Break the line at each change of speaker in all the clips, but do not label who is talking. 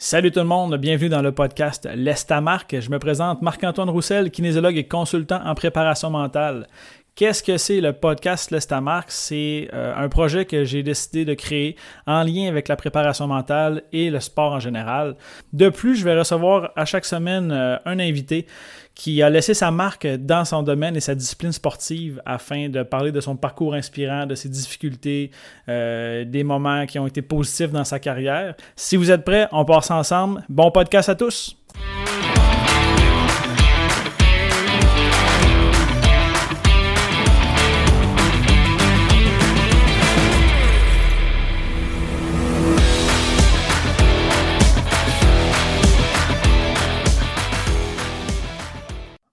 Salut tout le monde, bienvenue dans le podcast L'Estamarque. Je me présente Marc-Antoine Roussel, kinésiologue et consultant en préparation mentale. Qu'est-ce que c'est le podcast L'Estamarque? C'est euh, un projet que j'ai décidé de créer en lien avec la préparation mentale et le sport en général. De plus, je vais recevoir à chaque semaine euh, un invité qui a laissé sa marque dans son domaine et sa discipline sportive afin de parler de son parcours inspirant, de ses difficultés, euh, des moments qui ont été positifs dans sa carrière. Si vous êtes prêts, on passe ensemble. Bon podcast à tous!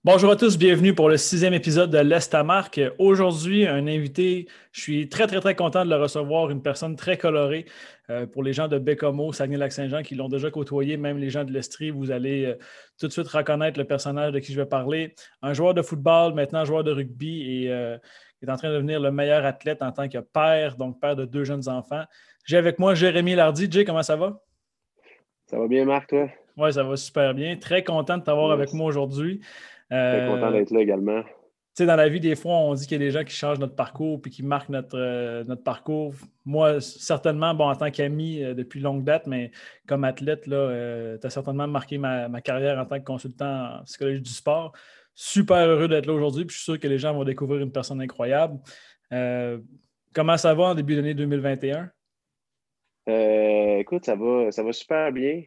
Bonjour à tous, bienvenue pour le sixième épisode de L'Est à Marque. Aujourd'hui, un invité, je suis très, très, très content de le recevoir, une personne très colorée. Euh, pour les gens de Bécomo, Saguenay-Lac-Saint-Jean qui l'ont déjà côtoyé, même les gens de l'Estrie, vous allez euh, tout de suite reconnaître le personnage de qui je vais parler. Un joueur de football, maintenant joueur de rugby et euh, est en train de devenir le meilleur athlète en tant que père, donc père de deux jeunes enfants. J'ai avec moi Jérémy Lardy. Jay, comment ça va?
Ça va bien, Marc, toi?
Oui, ça va super bien. Très content de t'avoir avec moi aujourd'hui.
Très content d'être là également. Tu
sais, dans la vie, des fois, on dit qu'il y a des gens qui changent notre parcours puis qui marquent notre, euh, notre parcours. Moi, certainement, bon, en tant qu'ami euh, depuis longue date, mais comme athlète, euh, tu as certainement marqué ma, carrière en tant que consultant en psychologie du sport. Super heureux d'être là aujourd'hui, puis je suis sûr que les gens vont découvrir une personne incroyable. comment ça va en début d'année 2021?
Écoute, ça va, ça va super bien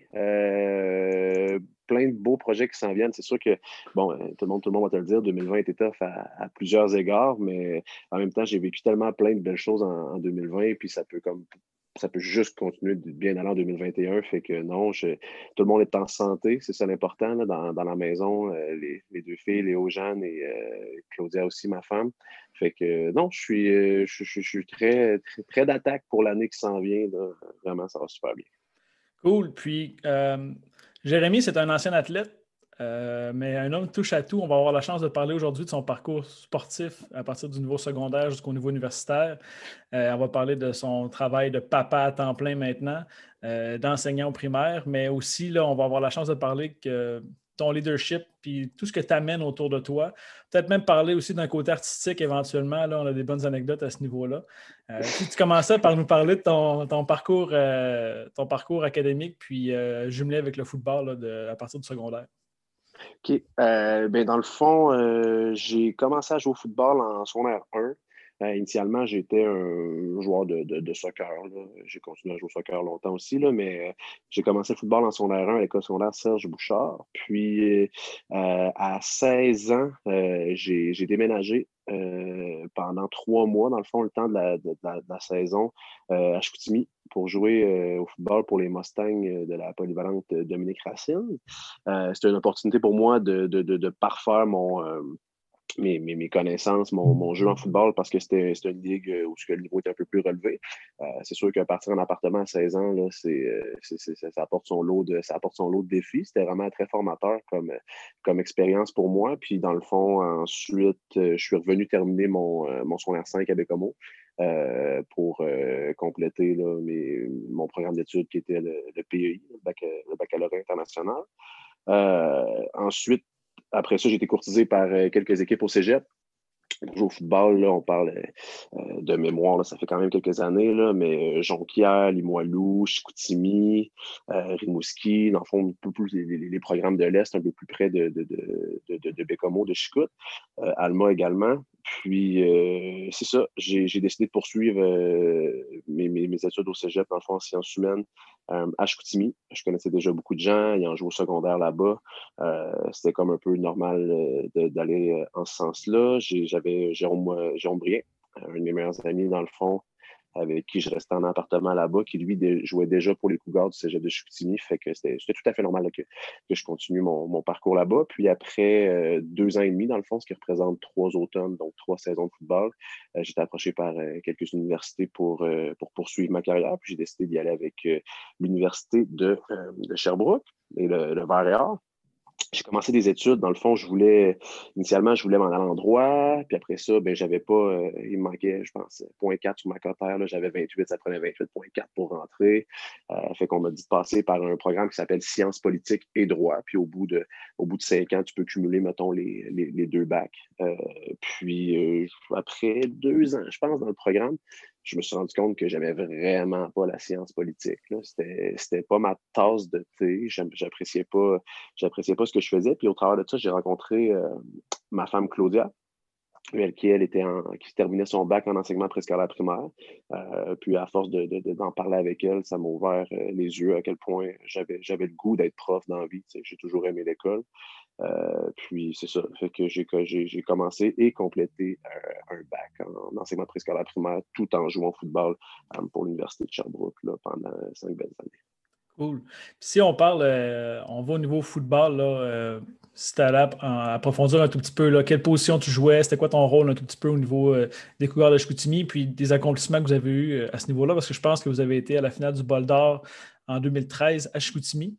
plein de beaux projets qui s'en viennent. C'est sûr que, bon, euh, tout le monde, tout le monde va te le dire, 2020 était tough à, plusieurs égards, mais en même temps, j'ai vécu tellement plein de belles choses en, 2020, puis ça peut comme ça peut juste continuer bien en 2021. Fait que non, tout le monde est en santé, c'est ça l'important dans, la maison. Euh, les, deux filles, Léo Jeanne et euh, Claudia aussi, ma femme. Fait que non, je suis, très, très, très d'attaque pour l'année qui s'en vient. Vraiment, ça va super bien.
Cool. Puis, Jérémy, c'est un ancien athlète, euh, mais un homme touche à tout. On va avoir la chance de parler aujourd'hui de son parcours sportif à partir du niveau secondaire jusqu'au niveau universitaire. Euh, on va parler de son travail de papa à temps plein maintenant, euh, d'enseignant primaire, mais aussi, là, on va avoir la chance de parler que ton leadership, puis tout ce que tu amènes autour de toi. Peut-être même parler aussi d'un côté artistique éventuellement. Là, on a des bonnes anecdotes à ce niveau-là. Euh, si tu commençais par nous parler de ton, parcours, ton parcours académique, puis jumelé avec le football à partir du secondaire.
OK. Ben, dans le fond, j'ai commencé à jouer au football en secondaire 1. Euh, initialement, j'étais un joueur de, soccer. J'ai continué à jouer au soccer longtemps aussi, là, mais euh, j'ai commencé le football en secondaire 1 à l'école secondaire Serge Bouchard. Puis, euh, à 16 ans, j'ai déménagé pendant trois mois, dans le fond, le temps de la, saison à Chicoutimi pour jouer au football pour les Mustangs de la polyvalente Dominique Racine. C'était une opportunité pour moi de parfaire mon mes, connaissances, mon, jeu en football parce que c'était une ligue où le niveau était un peu plus relevé. Euh, c'est sûr qu'à partir d'un appartement à 16 ans, là, euh, ça, apporte son lot de, ça apporte son lot de défis. C'était vraiment très formateur comme, comme expérience pour moi. Puis dans le fond, ensuite, je suis revenu terminer mon, mon r 5 à Bécomo. Euh, pour compléter mon programme d'études qui était le, le PEI, le, baccalauréat international. ensuite, après ça, j'ai été courtisé par euh, quelques équipes au cégep. Au football, on parle euh, de mémoire, ça fait quand même quelques années, mais euh, Jonquière, Limoilou, Chicoutimi, Rimouski, dans le fond, plus les, programmes de l'Est, un peu plus près de, de, de, de, Bécomo, de Chicout, Alma également. Puis, euh, c'est ça, j'ai décidé de poursuivre euh, mes, mes, études au cégep, dans le fond, en sciences humaines, euh, à. Je connaissais déjà beaucoup de gens, ayant joué au secondaire là-bas. C'était comme un peu normal d'aller en ce sens-là. J'avais Jérôme, Jérôme Brien, un de mes meilleurs amis, dans le fond, avec qui je restais en appartement là-bas, qui lui jouait déjà pour les Cougars du Cégep de Chicoutimi. Fait que c'était tout à fait normal que, je continue mon, parcours là-bas. Puis après euh, deux ans et demi, dans le fond, ce qui représente trois automnes, donc trois saisons de football, euh, j'étais approché par euh, quelques universités pour, pour poursuivre ma carrière. Puis j'ai décidé d'y aller avec l'Université de, Sherbrooke et le, le j'ai commencé des études. Dans le fond, je voulais, initialement, je voulais m'en aller en droit. Puis après ça, ben, j'avais pas, euh, il me manquait, je pense, 0.4 sur ma cotère. J'avais 28, ça prenait 28.4 pour rentrer. Euh, fait qu'on m'a dit de passer par un programme qui s'appelle Sciences politiques et droit. Puis au bout de, au bout de cinq ans, tu peux cumuler, mettons, les, les, deux bacs. Euh, puis après deux ans, je pense, dans le programme, je me suis rendu compte que j'aimais vraiment pas la science politique. C'était, pas ma tasse de thé. J'appréciais pas, pas ce que je faisais. Puis au travers de ça, j'ai rencontré euh, ma femme Claudia, elle, qui elle était qui terminait son bac en enseignement préscolaire primaire. Euh, puis à force de, d'en parler avec elle, ça m'a ouvert euh, les yeux à quel point j'avais le goût d'être prof dans la vie. J'ai toujours aimé l'école. Euh, puis c'est ça, fait que j'ai, commencé et complété euh, un bac en, enseignement préscolaire primaire tout en jouant au football euh, pour l'Université de Sherbrooke là, pendant cinq belles années.
Cool. si on parle, on va au niveau football, là, si tu allais approfondir un tout petit peu, là, quelle position tu jouais, c'était quoi ton rôle un tout petit peu au niveau des couleurs de Chicoutimi, puis des accomplissements que vous avez eus à ce niveau-là, parce que je pense que vous avez été à la finale du Bol d'Or en 2013 à Chicoutimi.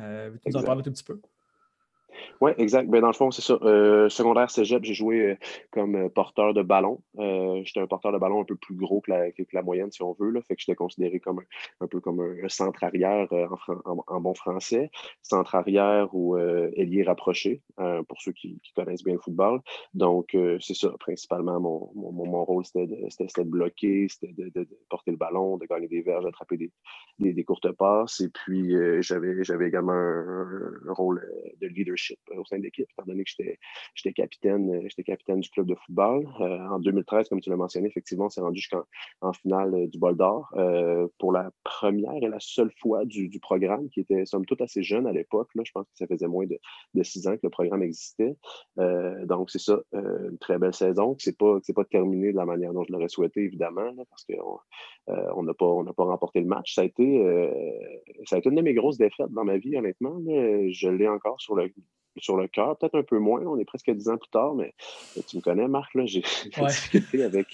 Euh, tu nous en parler un tout petit peu?
Oui, exact. Ben, dans le fond, c'est ça. Euh, secondaire cégep, j'ai joué euh, comme euh, porteur de ballon. j'étais un porteur de ballon un peu plus gros que la, moyenne, si on veut. Là. Fait que j'étais considéré comme un, peu comme un, centre arrière en, bon français. Centre arrière ou ailier rapproché, pour ceux qui, connaissent bien le football. Donc, c'est ça. Principalement, mon, rôle, c'était de, bloquer, c'était de, porter le ballon, de gagner des verges, d'attraper des, courtes passes. Et puis, j'avais également un rôle de leadership au sein de l'équipe, étant donné que j'étais capitaine, euh, j'étais capitaine du club de football. Euh, en 2013, comme tu l'as mentionné, effectivement, on s'est rendu jusqu'en finale euh, du bol d'or pour la première et la seule fois du, programme, qui était somme toute assez jeune à l'époque. Je pense que ça faisait moins de, six ans que le programme existait. donc, c'est ça, une très belle saison. Ce n'est pas, pas terminé de la manière dont je l'aurais souhaité, évidemment, parce qu'on n'a pas, pas remporté le match. Ça a, été, ça a été une de mes grosses défaites dans ma vie, honnêtement. Je l'ai encore sur le, sur le cœur, peut-être un peu moins. On est presque dix ans plus tard, mais tu me connais, Marc, j'ai de la difficulté avec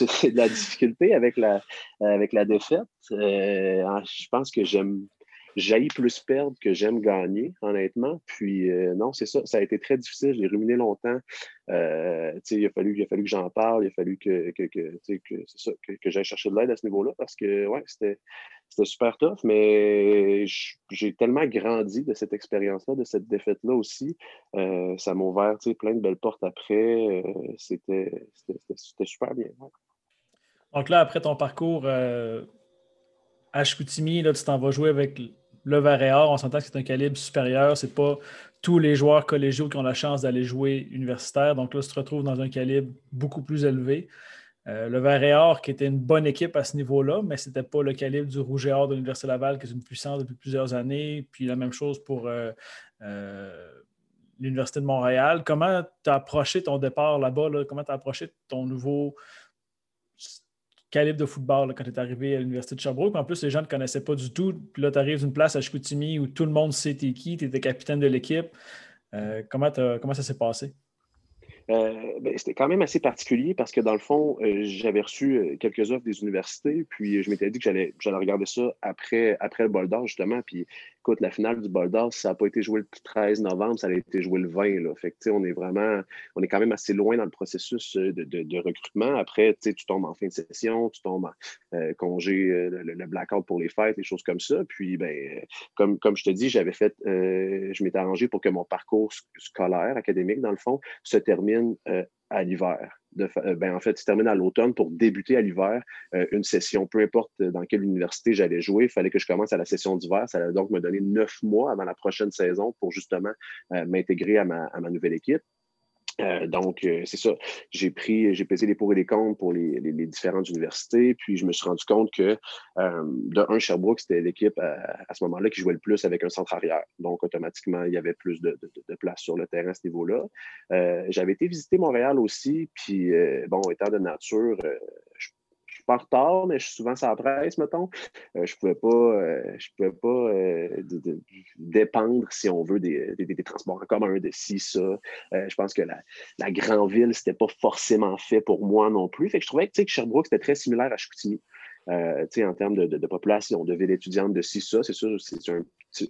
de la difficulté avec la, avec la défaite. Euh, je pense que j'aime j'aille plus perdre que j'aime gagner, honnêtement. Puis euh, non, c'est ça. Ça a été très difficile. J'ai ruminé longtemps. Euh, il, a fallu, il a fallu que j'en parle. Il a fallu que, que, que, que, j'aille chercher de l'aide à ce niveau-là parce que ouais, c'était super tough. Mais j'ai tellement grandi de cette expérience-là, de cette défaite-là aussi. Euh, ça m'a ouvert plein de belles portes après. c'était super bien.
Donc là, après ton parcours à Chicoutimi, là, tu t'en vas jouer avec le Varéor, on s'entend que c'est un calibre supérieur. Ce n'est pas tous les joueurs collégiaux qui ont la chance d'aller jouer universitaire. Donc là, tu te retrouves dans un calibre beaucoup plus élevé. Euh, le Varéor, qui était une bonne équipe à ce niveau-là, mais ce n'était pas le calibre du Rouge et Or de l'Université Laval, qui est une puissance depuis plusieurs années. Puis la même chose pour euh, euh, l'Université de Montréal. Comment tu as approché ton départ là-bas? Comment tu as approché ton nouveau calibre de football quand tu es arrivé à l'Université de Sherbrooke. En plus, les gens ne te connaissaient pas du tout. Puis là, tu arrives d'une place à Chicoutimi où tout le monde sait t'es qui, tu étais capitaine de l'équipe. Euh, comment, comment ça s'est passé?
Euh, ben, c'était quand même assez particulier parce que dans le fond, euh, j'avais reçu quelques offres des universités, puis je m'étais dit que j'allais, j'allais regarder ça après, après le bol d'or, justement. Puis écoute, la finale du bol ça n'a pas été joué le 13 novembre, ça a été joué le 20. Là. Fait on est vraiment, on est quand même assez loin dans le processus de, de, recrutement. Après, tu tombes en fin de session, tu tombes en congé, le, blackout pour les fêtes, des choses comme ça. Puis, ben, comme, comme je te dis, j'avais fait, je m'étais arrangé pour que mon parcours scolaire, académique, dans le fond, se termine euh, à l'hiver. Euh, ben, en fait, il termine à l'automne pour débuter à l'hiver euh, une session. Peu importe dans quelle université j'allais jouer, il fallait que je commence à la session d'hiver. Ça allait donc me donner neuf mois avant la prochaine saison pour justement m'intégrer à ma, nouvelle équipe. Euh, donc, euh, c'est ça. J'ai pris, j'ai pesé les pour et les contre pour les, différentes universités, puis je me suis rendu compte que, euh, de un, Sherbrooke, c'était l'équipe à, ce moment-là qui jouait le plus avec un centre arrière. Donc, automatiquement, il y avait plus de, place sur le terrain à ce niveau-là. J'avais été visiter Montréal aussi, puis, bon, étant de nature, je pas retard, mais je suis souvent sans presse, mettons. Euh, je pouvais pas, euh, je pouvais pas euh, dépendre, si on veut, des, transports en commun, de ci, ça. je pense que la, grande ville, ce n'était pas forcément fait pour moi non plus. Fait que je trouvais que, que Sherbrooke, c'était très similaire à Chicoutimi. Euh, en termes de, population, de ville étudiante, de ci, ça. C'est sûr, c'est un,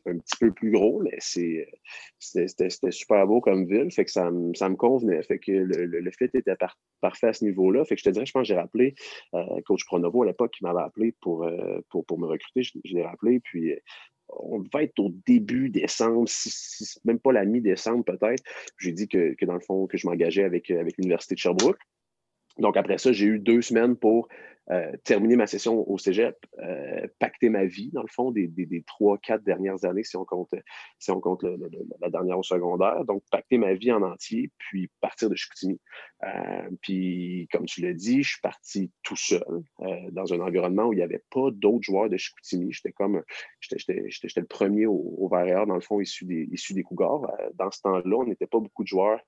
un, petit peu plus gros, mais c'était super beau comme ville. Fait que ça, ça me convenait. Fait que le, le, fit était parfait à ce niveau-là. Fait que je te dirais, je pense que j'ai rappelé euh, coach Pronovo à l'époque qui m'avait appelé pour, euh, pour, pour, me recruter. Je, l'ai rappelé. Puis on va être au début décembre, même pas la mi-décembre peut-être. J'ai dit que, que, dans le fond, que je m'engageais avec, avec l'Université de Sherbrooke. Donc après ça, j'ai eu deux semaines pour euh, terminer ma session au cégep, euh, pacter ma vie, dans le fond, des, trois, quatre dernières années, si on compte, si on compte la dernière au secondaire. Donc, pacter ma vie en entier, puis partir de Chicoutimi. Euh, puis, comme tu l'as dit, je suis parti tout seul dans un environnement où il n'y avait pas d'autres joueurs de Chicoutimi. J'étais comme, j'étais le premier au, au dans le fond, issu des, issu des Cougars. dans ce temps-là, on n'était pas beaucoup de joueurs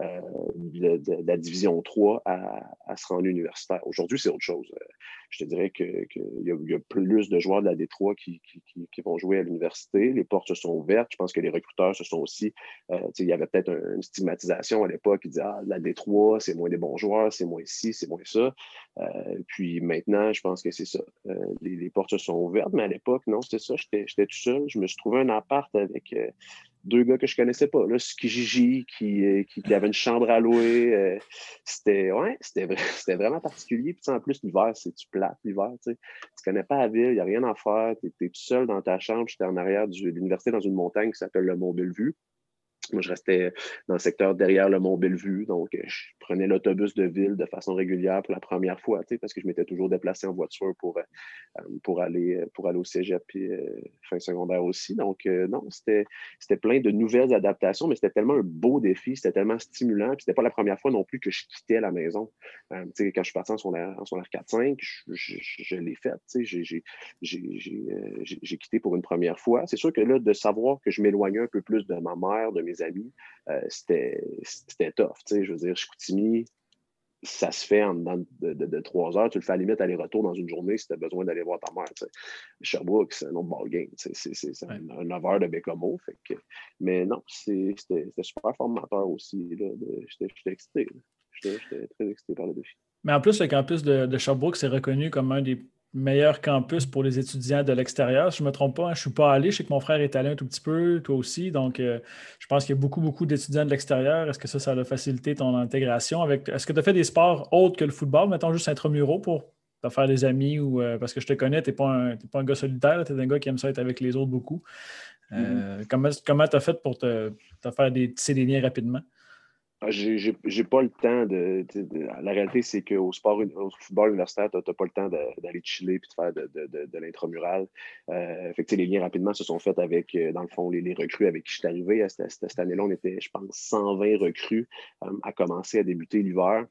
euh, de, la division 3 à, se rendre universitaire. Aujourd'hui, c'est autre chose. Euh, je te dirais qu'il y, y, a plus de joueurs de la D3 qui, qui, vont jouer à l'université. Les portes se sont ouvertes. Je pense que les recruteurs se sont aussi. Euh, il y avait peut-être une stigmatisation à l'époque qui disait Ah, la D3, c'est moins des bons joueurs, c'est moins ci, c'est moins ça. puis maintenant, je pense que c'est ça. Les, portes se sont ouvertes, mais à l'époque, non, c'était ça. J'étais tout seul. Je me suis trouvé un appart avec deux gars que je connaissais pas. Là, Skijiji, qui, qui, qui avait une chambre à louer. Euh, c'était ouais, c'était vraiment particulier. Puis en plus, l'hiver, c'est tu plate l'hiver. Tu ne connais pas la ville, il n'y a rien à faire. Tu es, tout seul dans ta chambre. J'étais en arrière de l'université dans une montagne qui s'appelle le Mont Bellevue. Moi, je restais dans le secteur derrière le Mont Bellevue, donc euh, je prenais l'autobus de ville de façon régulière pour la première fois, parce que je m'étais toujours déplacé en voiture pour, euh, pour, aller, pour aller au cégep et euh, fin secondaire aussi. Donc, non, c'était plein de nouvelles adaptations, mais c'était tellement un beau défi, c'était tellement stimulant, puis c'était pas la première fois non plus que je quittais la maison. quand je suis parti en son en 4-5, je, je, l'ai fait, j'ai quitté pour une première fois. C'est sûr que là, de savoir que je m'éloignais un peu plus de ma mère, de mes amis, euh, c'était tough. Je veux dire, Chicoutimi, ça se fait en dedans de, trois heures. Tu le fais à la limite aller-retour dans une journée si tu as besoin d'aller voir ta mère. Sherbrooke, c'est un autre ballgame. C'est ouais. 9 heures de Bécomo. mais non, c'était super formateur aussi. J'étais excité. J'étais très excité par le défi.
Mais en plus, le campus de, de Sherbrooke, c'est reconnu comme un des meilleur campus pour les étudiants de l'extérieur. Si je ne me trompe pas, hein, je ne suis pas allé. Je sais que mon frère est allé un tout petit peu, toi aussi. Donc, euh, je pense qu'il y a beaucoup, beaucoup d'étudiants de l'extérieur. Est-ce que ça, ça a facilité ton intégration? avec Est-ce que tu as fait des sports autres que le football, mettons juste intramuraux pour te faire des amis ou euh, parce que je te connais, tu n'es pas, un, pas un gars solitaire, tu es un gars qui aime ça être avec les autres beaucoup. Euh, mm-hmm. Comment tu as fait pour te, te faire des, tisser des liens rapidement?
Ah, j'ai pas le temps de. la réalité, c'est qu'au sport, au football universitaire, tu n'as pas le temps d'aller chiller et de faire de, de, de l'intramural. Euh, les liens rapidement se sont faits avec, euh, dans le fond, les, recrues avec qui je suis arrivé. Cette, cette année-là, on était, je pense, 120 recrues euh, à commencer à débuter l'hiver.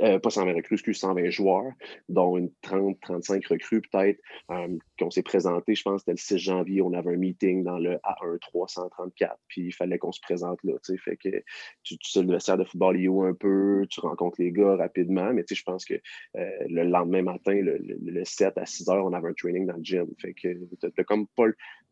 Euh, pas 120 recrues, excuse, 120 joueurs, dont une 30-35 recrues peut-être, euh, qu'on s'est présenté, je pense, c'était le 6 janvier, on avait un meeting dans le A1 334, puis il fallait qu'on se présente là, tu sais, fait que tu, tu sais le vestiaire de football où un peu, tu rencontres les gars rapidement, mais tu sais, je pense que euh, le lendemain matin, le, 7 à 6 heures, on avait un training dans le gym, fait que t'as comme pas,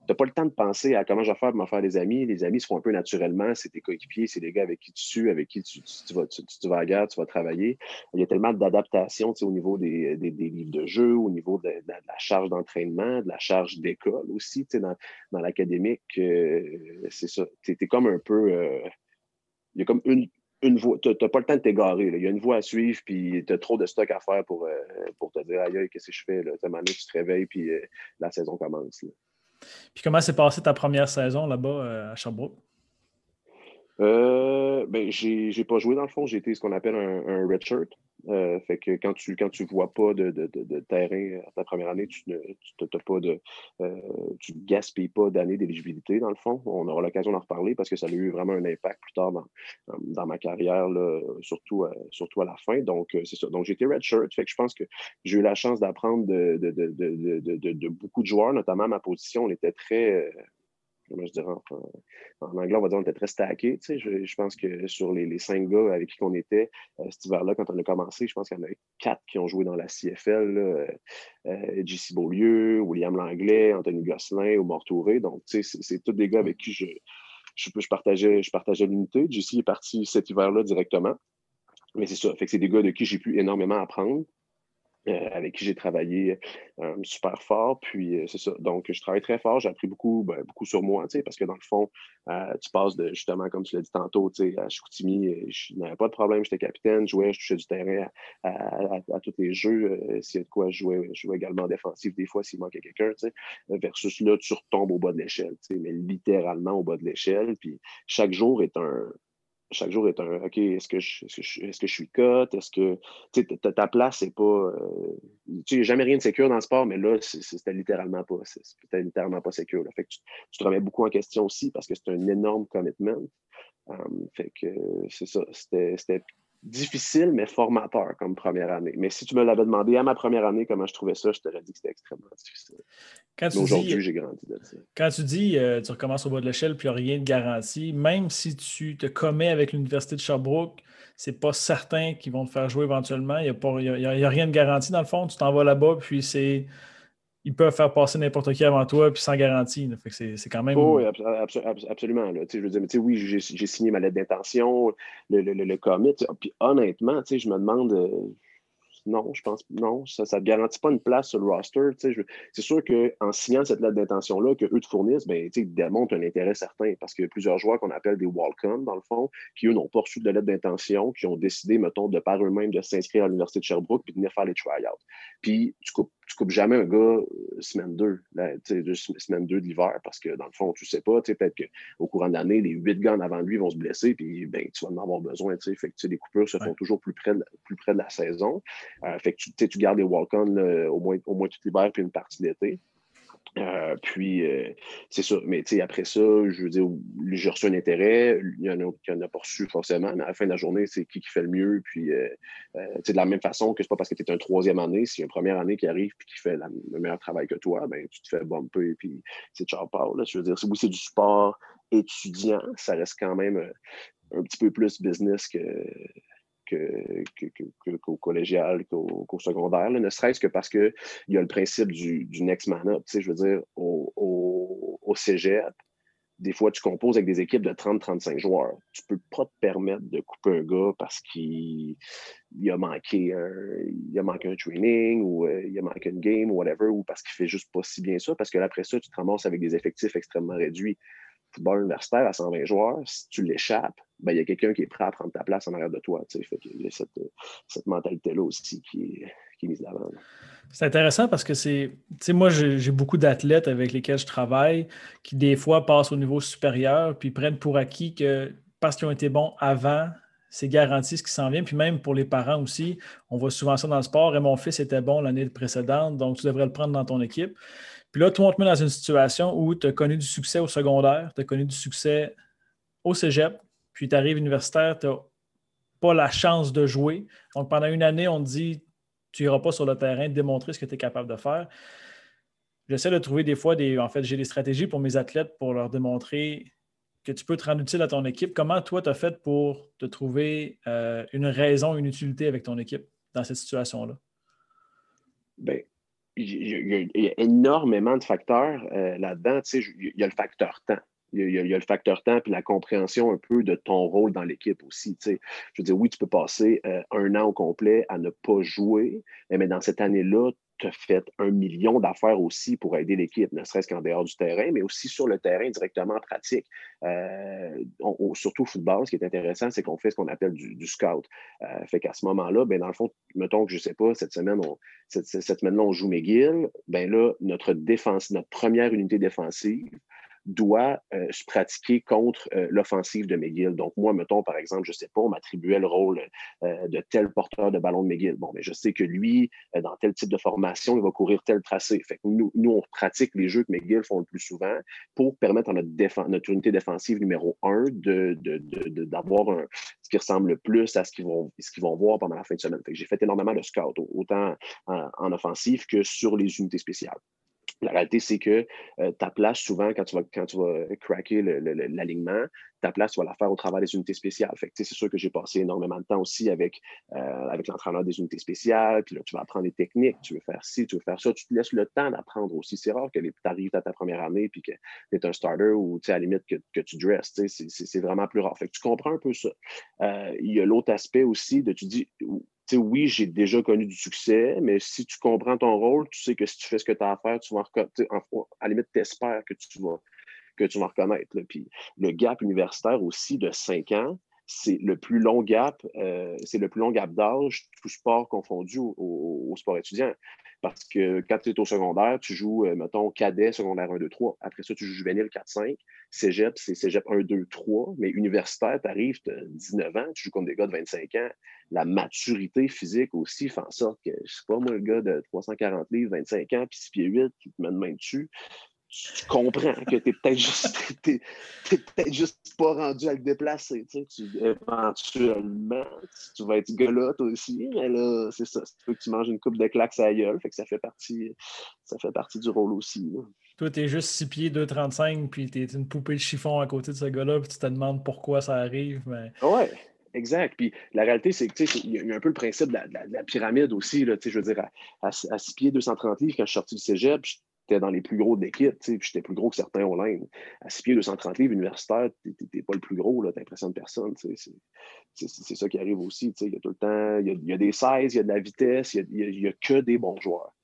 n'as pas le temps de penser à comment je vais faire pour me faire des amis. Les amis se font un peu naturellement. C'est tes coéquipiers, c'est les gars avec qui tu sues, avec qui tu, vas, tu, vas à la guerre, tu vas travailler. Il y a tellement d'adaptation au niveau des, livres de jeu, au niveau de, la charge d'entraînement, de la charge d'école aussi dans, dans l'académique. c'est ça. Tu es, comme un peu. Euh, il y a comme une, voie. Tu n'as pas le temps de t'égarer. Il y a une voie à suivre, puis tu as trop de stock à faire pour, euh, te dire aïe, qu'est-ce que je fais? Là? Tu te réveilles, puis euh, la saison commence.
Puis comment s'est passée ta première saison là-bas euh, à Sherbrooke?
Euh, ben, j'ai pas joué dans le fond, j'ai été ce qu'on appelle un, un. Euh, fait que quand tu quand tu vois pas de, de, de, terrain à ta première année, tu ne tu pas de euh, tu gaspilles pas d'années d'éligibilité dans le fond. On aura l'occasion d'en reparler parce que ça a eu vraiment un impact plus tard dans, dans ma carrière, là, surtout, surtout à la fin. Donc, euh, c'est ça. Donc, j'ai été redshirt. Fait que je pense que j'ai eu la chance d'apprendre de, de, beaucoup de joueurs, notamment à ma position. On était très je en, anglais, on va dire on était très stacké. je, pense que sur les, cinq gars avec qui on était euh, cet hiver-là, quand on a commencé, je pense qu'il y en a quatre qui ont joué dans la CFL. Euh, JC Beaulieu, William Langlais, Anthony Gosselin ou Mortouré. Donc, c'est tous des gars avec qui je, je, je partageais, je partageais l'unité. JC est parti cet hiver-là directement. Mais c'est ça. Fait que c'est des gars de qui j'ai pu énormément apprendre. Euh, avec qui j'ai travaillé euh, super fort. Puis euh, c'est ça. Donc, je travaille très fort. J'ai appris beaucoup, ben, beaucoup sur moi, parce que dans le fond, tu passes de justement, comme tu l'as dit tantôt, à Chicoutimi, je n'avais pas de problème, j'étais capitaine, je jouais, je touchais du terrain à, tous les jeux. S'il y a de quoi, je jouais, je jouais également défensif des fois s'il manquait quelqu'un, versus là, tu retombes au bas de l'échelle, mais littéralement au bas de l'échelle. Puis chaque jour est un, chaque jour est un OK, est-ce que, je, est-ce que, je, suis cut? Est-ce que ta, place, c'est pas. Euh, tu n'as jamais rien de sécure dans le sport, mais là, c'était littéralement pas. C'était littéralement pas sécure. Fait que tu, te remets beaucoup en question aussi parce que c'est un énorme commitment. Um, fait que c'est ça. C'était difficile, mais formateur comme première année. Mais si tu me l'avais demandé à ma première année comment je trouvais ça, je t'aurais dit que c'était extrêmement difficile. Aujourd'hui, j'ai grandi de ça.
Quand tu dis euh, tu recommences au bas de l'échelle puis il n'y a rien de garanti, même si tu te commets avec l'Université de Sherbrooke, c'est pas certain qu'ils vont te faire jouer éventuellement. Il n'y a, a, rien de garanti dans le fond. Tu t'en vas là-bas, puis c'est ils peuvent faire passer n'importe qui avant toi, puis sans garantie. c'est, quand même.
Oh, oui, absolument. Je veux dire, mais oui, j'ai, signé ma lettre d'intention, le, le, le, commit. Puis honnêtement, je me demande. Euh, non, je pense non, ça ne garantit pas une place sur le roster. C'est sûr qu'en signant cette lettre d'intention-là, qu'eux te fournissent, ben, ils démontrent un intérêt certain parce qu'il y a plusieurs joueurs qu'on appelle des walk-on, dans le fond, qui, eux, n'ont pas reçu de lettre d'intention, qui ont décidé, mettons, de par eux-mêmes de s'inscrire à l'Université de Sherbrooke puis de venir faire les try-outs. Puis, tu coupes tu coupes jamais un gars euh, semaine 2, semaine 2 de l'hiver, parce que dans le fond, tu sais pas, peut-être qu'au courant de l'année, les huit gars en avant de lui vont se blesser, puis ben, tu vas en avoir besoin. Fait que les coupures se font toujours plus près, de, plus près de la saison. Euh, fait que tu, tu gardes les walk-on au, moins, au moins tout l'hiver puis une partie de l'été. Euh, puis, euh, c'est ça. Mais après ça, je veux dire, j'ai reçu un intérêt. Il y en a qui n'en a pas reçu forcément, mais à la fin de la journée, c'est qui qui fait le mieux. Puis, euh, de la même façon que c'est pas parce que tu es un troisième année, s'il y a une première année qui arrive et qui fait le meilleur travail que toi, ben, tu te fais bumper et puis c'est ciao Là. Je veux dire, oui, c'est du sport étudiant, ça reste quand même un petit peu plus business que qu'au collégial, qu'au secondaire, ne serait-ce que parce qu'il y a le principe du, next man up. Je veux dire, au, au, cégep, des fois, tu composes avec des équipes de 30-35 joueurs. Tu ne peux pas te permettre de couper un gars parce qu'il a manqué un, a manqué un training ou euh, il a manqué une game ou whatever, ou parce qu'il fait juste pas si bien ça, parce que après ça, tu te ramasses avec des effectifs extrêmement réduits football universitaire à 120 joueurs, si tu l'échappes, ben, il y a quelqu'un qui est prêt à prendre ta place en arrière de toi. Il y a cette, cette mentalité-là aussi qui est, mise d'avant.
C'est intéressant parce que c'est. Moi, j'ai beaucoup d'athlètes avec lesquels je travaille qui, des fois, passent au niveau supérieur puis prennent pour acquis que parce qu'ils ont été bons avant, c'est garanti ce qui s'en vient. Puis même pour les parents aussi, on voit souvent ça dans le sport. Et mon fils était bon l'année précédente, donc tu devrais le prendre dans ton équipe. Puis là, toi, on te met dans une situation où tu as connu du succès au secondaire, tu as connu du succès au cégep, puis tu arrives universitaire, tu n'as pas la chance de jouer. Donc pendant une année, on te dit tu n'iras pas sur le terrain démontrer ce que tu es capable de faire. J'essaie de trouver des fois des. En fait, j'ai des stratégies pour mes athlètes pour leur démontrer que tu peux te rendre utile à ton équipe. Comment toi, tu as fait pour te trouver euh, une raison, une utilité avec ton équipe dans cette situation-là?
Bien, il y, a énormément de facteurs euh, là-dedans. Il y a le facteur temps. Il y, a, le facteur temps puis la compréhension un peu de ton rôle dans l'équipe aussi. Je veux dire, oui, tu peux passer euh, un an au complet à ne pas jouer, mais dans cette année-là, tu as fait un million d'affaires aussi pour aider l'équipe, ne serait-ce qu'en dehors du terrain, mais aussi sur le terrain directement en pratique. Euh, surtout au football, ce qui est intéressant, c'est qu'on fait ce qu'on appelle du, scout. Euh, fait qu'à ce moment-là, ben, dans le fond, mettons que je ne sais pas, cette semaine, on, cette, semaine-là, on joue McGill, ben là, notre défense, notre première unité défensive, doit euh, se pratiquer contre euh, l'offensive de McGill. Donc, moi, mettons, par exemple, je ne sais pas, on m'attribuait le rôle euh, de tel porteur de ballon de McGill. Bon, mais je sais que lui, dans tel type de formation, il va courir tel tracé. Nous, nous, on pratique les jeux que McGill font le plus souvent pour permettre à notre, notre unité défensive numéro un d'avoir de, ce qui ressemble le plus à ce qu'ils vont, ce qu'ils voir pendant la fin de semaine. J'ai fait énormément de scout, autant en offensive que sur les unités spéciales. La réalité, c'est que euh, ta place, souvent, quand tu vas, quand tu vas craquer l'alignement, ta place, tu vas la faire au travers des unités spéciales. c'est sûr que j'ai passé énormément de temps aussi avec, euh, avec l'entraîneur des unités spéciales. Puis là, tu vas apprendre des techniques. Tu veux faire ci, tu veux faire ça. Tu te laisses le temps d'apprendre aussi. C'est rare que tu arrives à ta première année puis que tu es un starter ou à la limite que, que tu dresses. C'est vraiment plus rare. Fait tu comprends un peu ça. Euh, il y a l'autre aspect aussi de tu dis oui, j'ai déjà connu du succès, mais si tu comprends ton rôle, tu sais que si tu fais ce que tu as à faire, tu vas à la limite, tu espères que tu vas, que tu vas reconnaître. Puis le gap universitaire aussi de 5 ans, c'est le plus long gap, euh, c'est le plus long gap d'âge, tout sport confondu au, sport étudiant. Parce que quand tu es au secondaire, tu joues, euh, mettons, cadet, secondaire 1, 2, 3. Après ça, tu joues juvénile 4, 5. Cégep, c'est cégep 1, 2, 3. Mais universitaire, tu arrives, tu as 19 ans, tu joues comme des gars de 25 ans. La maturité physique aussi fait en sorte que, je sais pas, moi, le gars de 340 livres, 25 ans, puis 6 pieds 8, qui te met de main dessus, tu comprends que tu peut-être juste, peut juste pas rendu à le déplacer. Tu éventuellement, tu, vas être gars toi aussi, mais là, c'est ça. Tu veux que tu manges une coupe de claques à la gueule, fait que ça fait partie, ça fait partie du rôle aussi.
Toi, tu es juste 6 pieds 2,35, puis tu es une poupée de chiffon à côté de ce gars-là, puis tu te demandes pourquoi ça arrive. Mais...
Ouais. Exact. Puis la réalité, c'est qu'il y a un peu le principe de la, pyramide aussi. Là, je veux dire, à, à, 6 pieds 230 livres, quand je suis sorti du cégep, j'étais dans les plus gros de l'équipe, puis j'étais plus gros que certains au line. À 6 pieds 230 livres universitaires, t'es pas le plus gros, là, t'impressionnes personne. C'est ça qui arrive aussi. Il y a tout le temps, il y a, des 16, il y a de la vitesse, il y a, que des bons joueurs.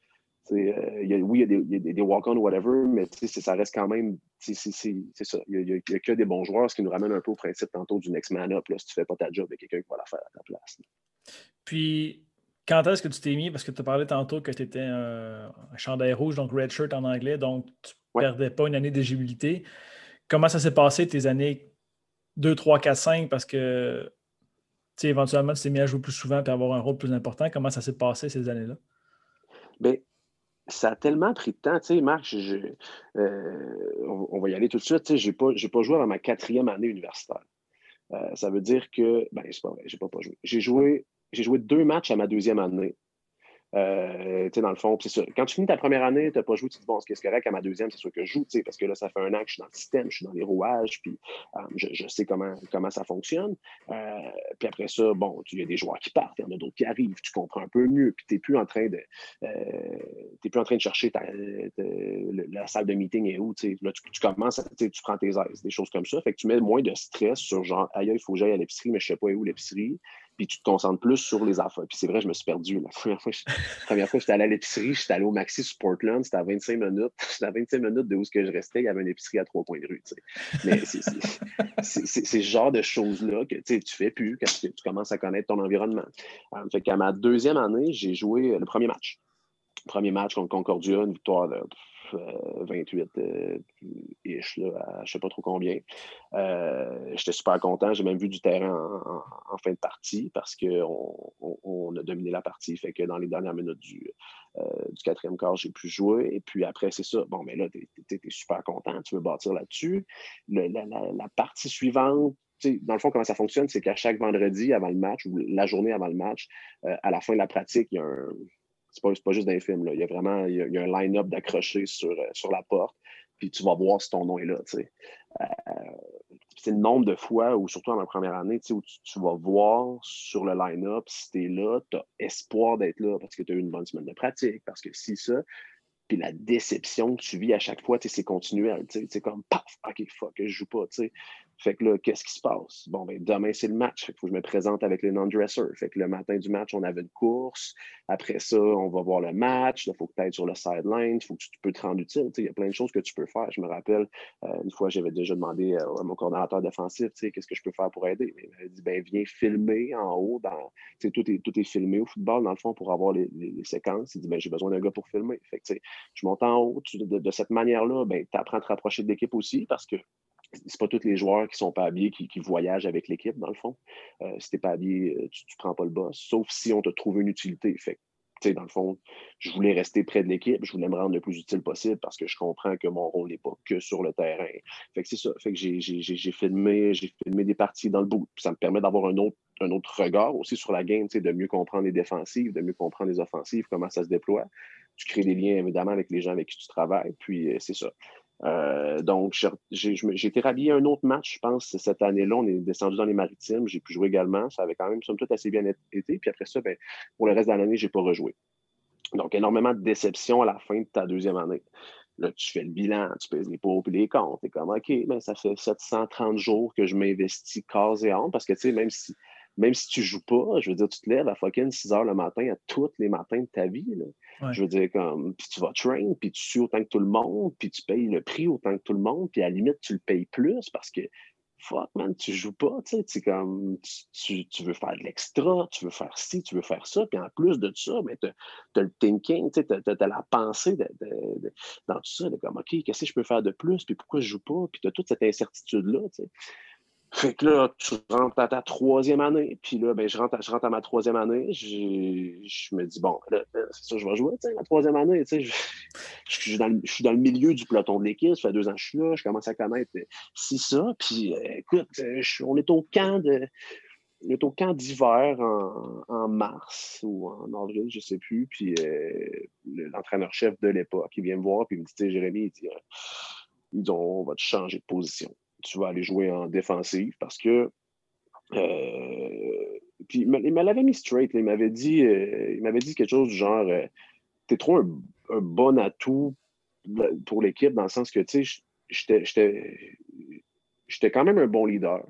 Euh, oui, il y a des, des walk-on ou whatever, mais ça reste quand même, c'est ça. Il n'y a, que des bons joueurs, ce qui nous ramène un peu au principe tantôt du next man up. Là, si tu ne fais pas ta job, il y a quelqu'un qui va la faire à ta place.
Puis, quand est-ce que tu t'es mis, parce que tu parlais tantôt que tu étais un, chandail rouge, donc red shirt en anglais, donc tu ne perdais pas une année d'éligibilité. Comment ça s'est passé tes années 2, 3, 4, 5? Parce que éventuellement, tu t'es mis à jouer plus souvent et avoir un rôle plus important. Comment ça s'est passé ces années-là?
Bien, ça a tellement pris de temps. Tu sais, Marc, euh, on, va y aller tout de suite. Je n'ai pas, pas joué dans ma quatrième année universitaire. Euh, ça veut dire que, ben, c'est pas vrai, j'ai pas, pas joué. J'ai joué j'ai joué deux matchs à ma deuxième année. Euh, dans le fond, c'est ça. Quand tu finis ta première année, tu n'as pas joué, tu te dis, bon, ce qui est correct à ma deuxième, c'est sûr que je joue, parce que là, ça fait un an que je suis dans le système, je suis dans les rouages, puis euh, je, sais comment, comment ça fonctionne. Euh, puis après ça, bon, il y a des joueurs qui partent, il y en a d'autres qui arrivent, tu comprends un peu mieux, puis tu n'es plus en train de plus en train de chercher la salle de meeting et où, là, tu, commences, tu prends tes aises, des choses comme ça. Fait que tu mets moins de stress sur genre, aïe, il faut que j'aille à l'épicerie, mais je ne sais pas où l'épicerie puis tu te concentres plus sur les affaires. Puis c'est vrai, je me suis perdu. La première fois, première fois j'étais allé à l'épicerie, j'étais allé au Maxi Sportland, c'était à 25 minutes. C'était à 25 minutes de où ce que je restais, il y avait une épicerie à trois points de rue. Mais c'est ce genre de choses-là que tu fais plus quand tu, commences à connaître ton environnement. Euh, fait qu'à ma deuxième année, j'ai joué le premier match. Premier match contre Concordia, une victoire de 28 euh, à je sais pas trop combien. Euh, j'étais super content. J'ai même vu du terrain en, fin de partie parce qu'on on, a dominé la partie. Fait que dans les dernières minutes du, euh, du quatrième quart, j'ai pu jouer. Et puis après, c'est ça. Bon, mais là, tu es, super content. Tu veux bâtir là-dessus. La, la, partie suivante, dans le fond, comment ça fonctionne, c'est qu'à chaque vendredi avant le match ou la journée avant le match, à la fin de la pratique, il y a un, c'est pas, pas juste dans les films. Là. Il y a vraiment il y a, un line-up d'accrochés sur, euh, sur la porte, puis tu vas voir si ton nom est là. Euh, c'est le nombre de fois, ou surtout en la première année, où tu, vas voir sur le line-up si tu es là, tu as espoir d'être là parce que tu as eu une bonne semaine de pratique, parce que si ça, puis la déception que tu vis à chaque fois, c'est continuel. C'est comme paf, ok, fuck, je joue pas. Fait que là, qu'est-ce qui se passe? Bon, ben, demain, c'est le match. Fait qu'il faut que je me présente avec les non-dressers. Fait que le matin du match, on avait une course. Après ça, on va voir le match. Il faut que tu ailles sur le sideline. Il faut que tu peux te rendre utile. Il y a plein de choses que tu peux faire. Je me rappelle, euh, une fois, j'avais déjà demandé euh, à mon coordinateur défensif, qu'est-ce que je peux faire pour aider? Il m'a dit, ben, viens filmer en haut. Dans, tout, est, tout est filmé au football, dans le fond, pour avoir les, séquences. Il dit, ben, j'ai besoin d'un gars pour filmer. Fait que, je monte en haut. de, cette manière-là, ben, tu apprends à te rapprocher de l'équipe aussi parce que c'est pas tous les joueurs qui sont pas habillés qui, voyagent avec l'équipe, dans le fond. Euh, si tu n'es pas habillé, euh, tu ne prends pas le boss, sauf si on te trouve une utilité. Fait dans le fond, je voulais rester près de l'équipe, je voulais me rendre le plus utile possible parce que je comprends que mon rôle n'est pas que sur le terrain. Fait que c'est ça. Fait que j'ai filmé, j'ai filmé des parties dans le bout. ça me permet d'avoir un autre, un autre regard aussi sur la game, de mieux comprendre les défensives, de mieux comprendre les offensives, comment ça se déploie. Tu crées des liens évidemment avec les gens avec qui tu travailles. Puis euh, c'est ça. Euh, donc, j'ai été rhabillé un autre match, je pense, cette année-là. On est descendu dans les maritimes. J'ai pu jouer également. Ça avait quand même, somme toute, assez bien été. Puis après ça, ben, pour le reste de l'année, je n'ai pas rejoué. Donc, énormément de déception à la fin de ta deuxième année. Là, tu fais le bilan, tu pèses les pour et les comptes. Tu es comme, OK, ben, ça fait 730 jours que je m'investis quasi et parce que, tu sais, même si même si tu joues pas, je veux dire, tu te lèves à fucking 6 heures le matin à tous les matins de ta vie. Je veux dire, comme, puis tu vas train, puis tu suis autant que tout le monde, puis tu payes le prix autant que tout le monde, puis à la limite, tu le payes plus parce que fuck, man, tu joues pas, tu sais, comme, tu, tu, veux faire de l'extra, tu veux faire ci, tu veux faire ça, puis en plus de ça, mais ben, tu as, le thinking, tu as, la pensée dans tout ça, de comme, OK, qu'est-ce que je peux faire de plus, puis pourquoi je joue pas, puis tu as toute cette incertitude-là, tu sais. Fait que là, tu rentres à ta troisième année, puis là, ben, je, rentre à, je rentre à ma troisième année, je me dis, bon, c'est ça, je vais jouer, ma troisième année, tu sais, je, je, suis dans le, milieu du peloton de l'équipe, ça fait deux ans que je suis là, je commence à connaître si ça, puis euh, écoute, euh, on est au camp de... On est au camp d'hiver en, mars ou en avril, je ne sais plus. Puis euh, l'entraîneur-chef de l'époque, il vient me voir, puis il me dit Jérémy, il dit, ils dit on va te changer de position tu vas aller jouer en défensive parce que. Euh, puis il me l'avait mis straight. il m'avait dit, euh, il m'avait dit quelque chose du genre euh, Tu es trop un, bon atout pour l'équipe dans le sens que tu sais, j'étais quand même un bon leader.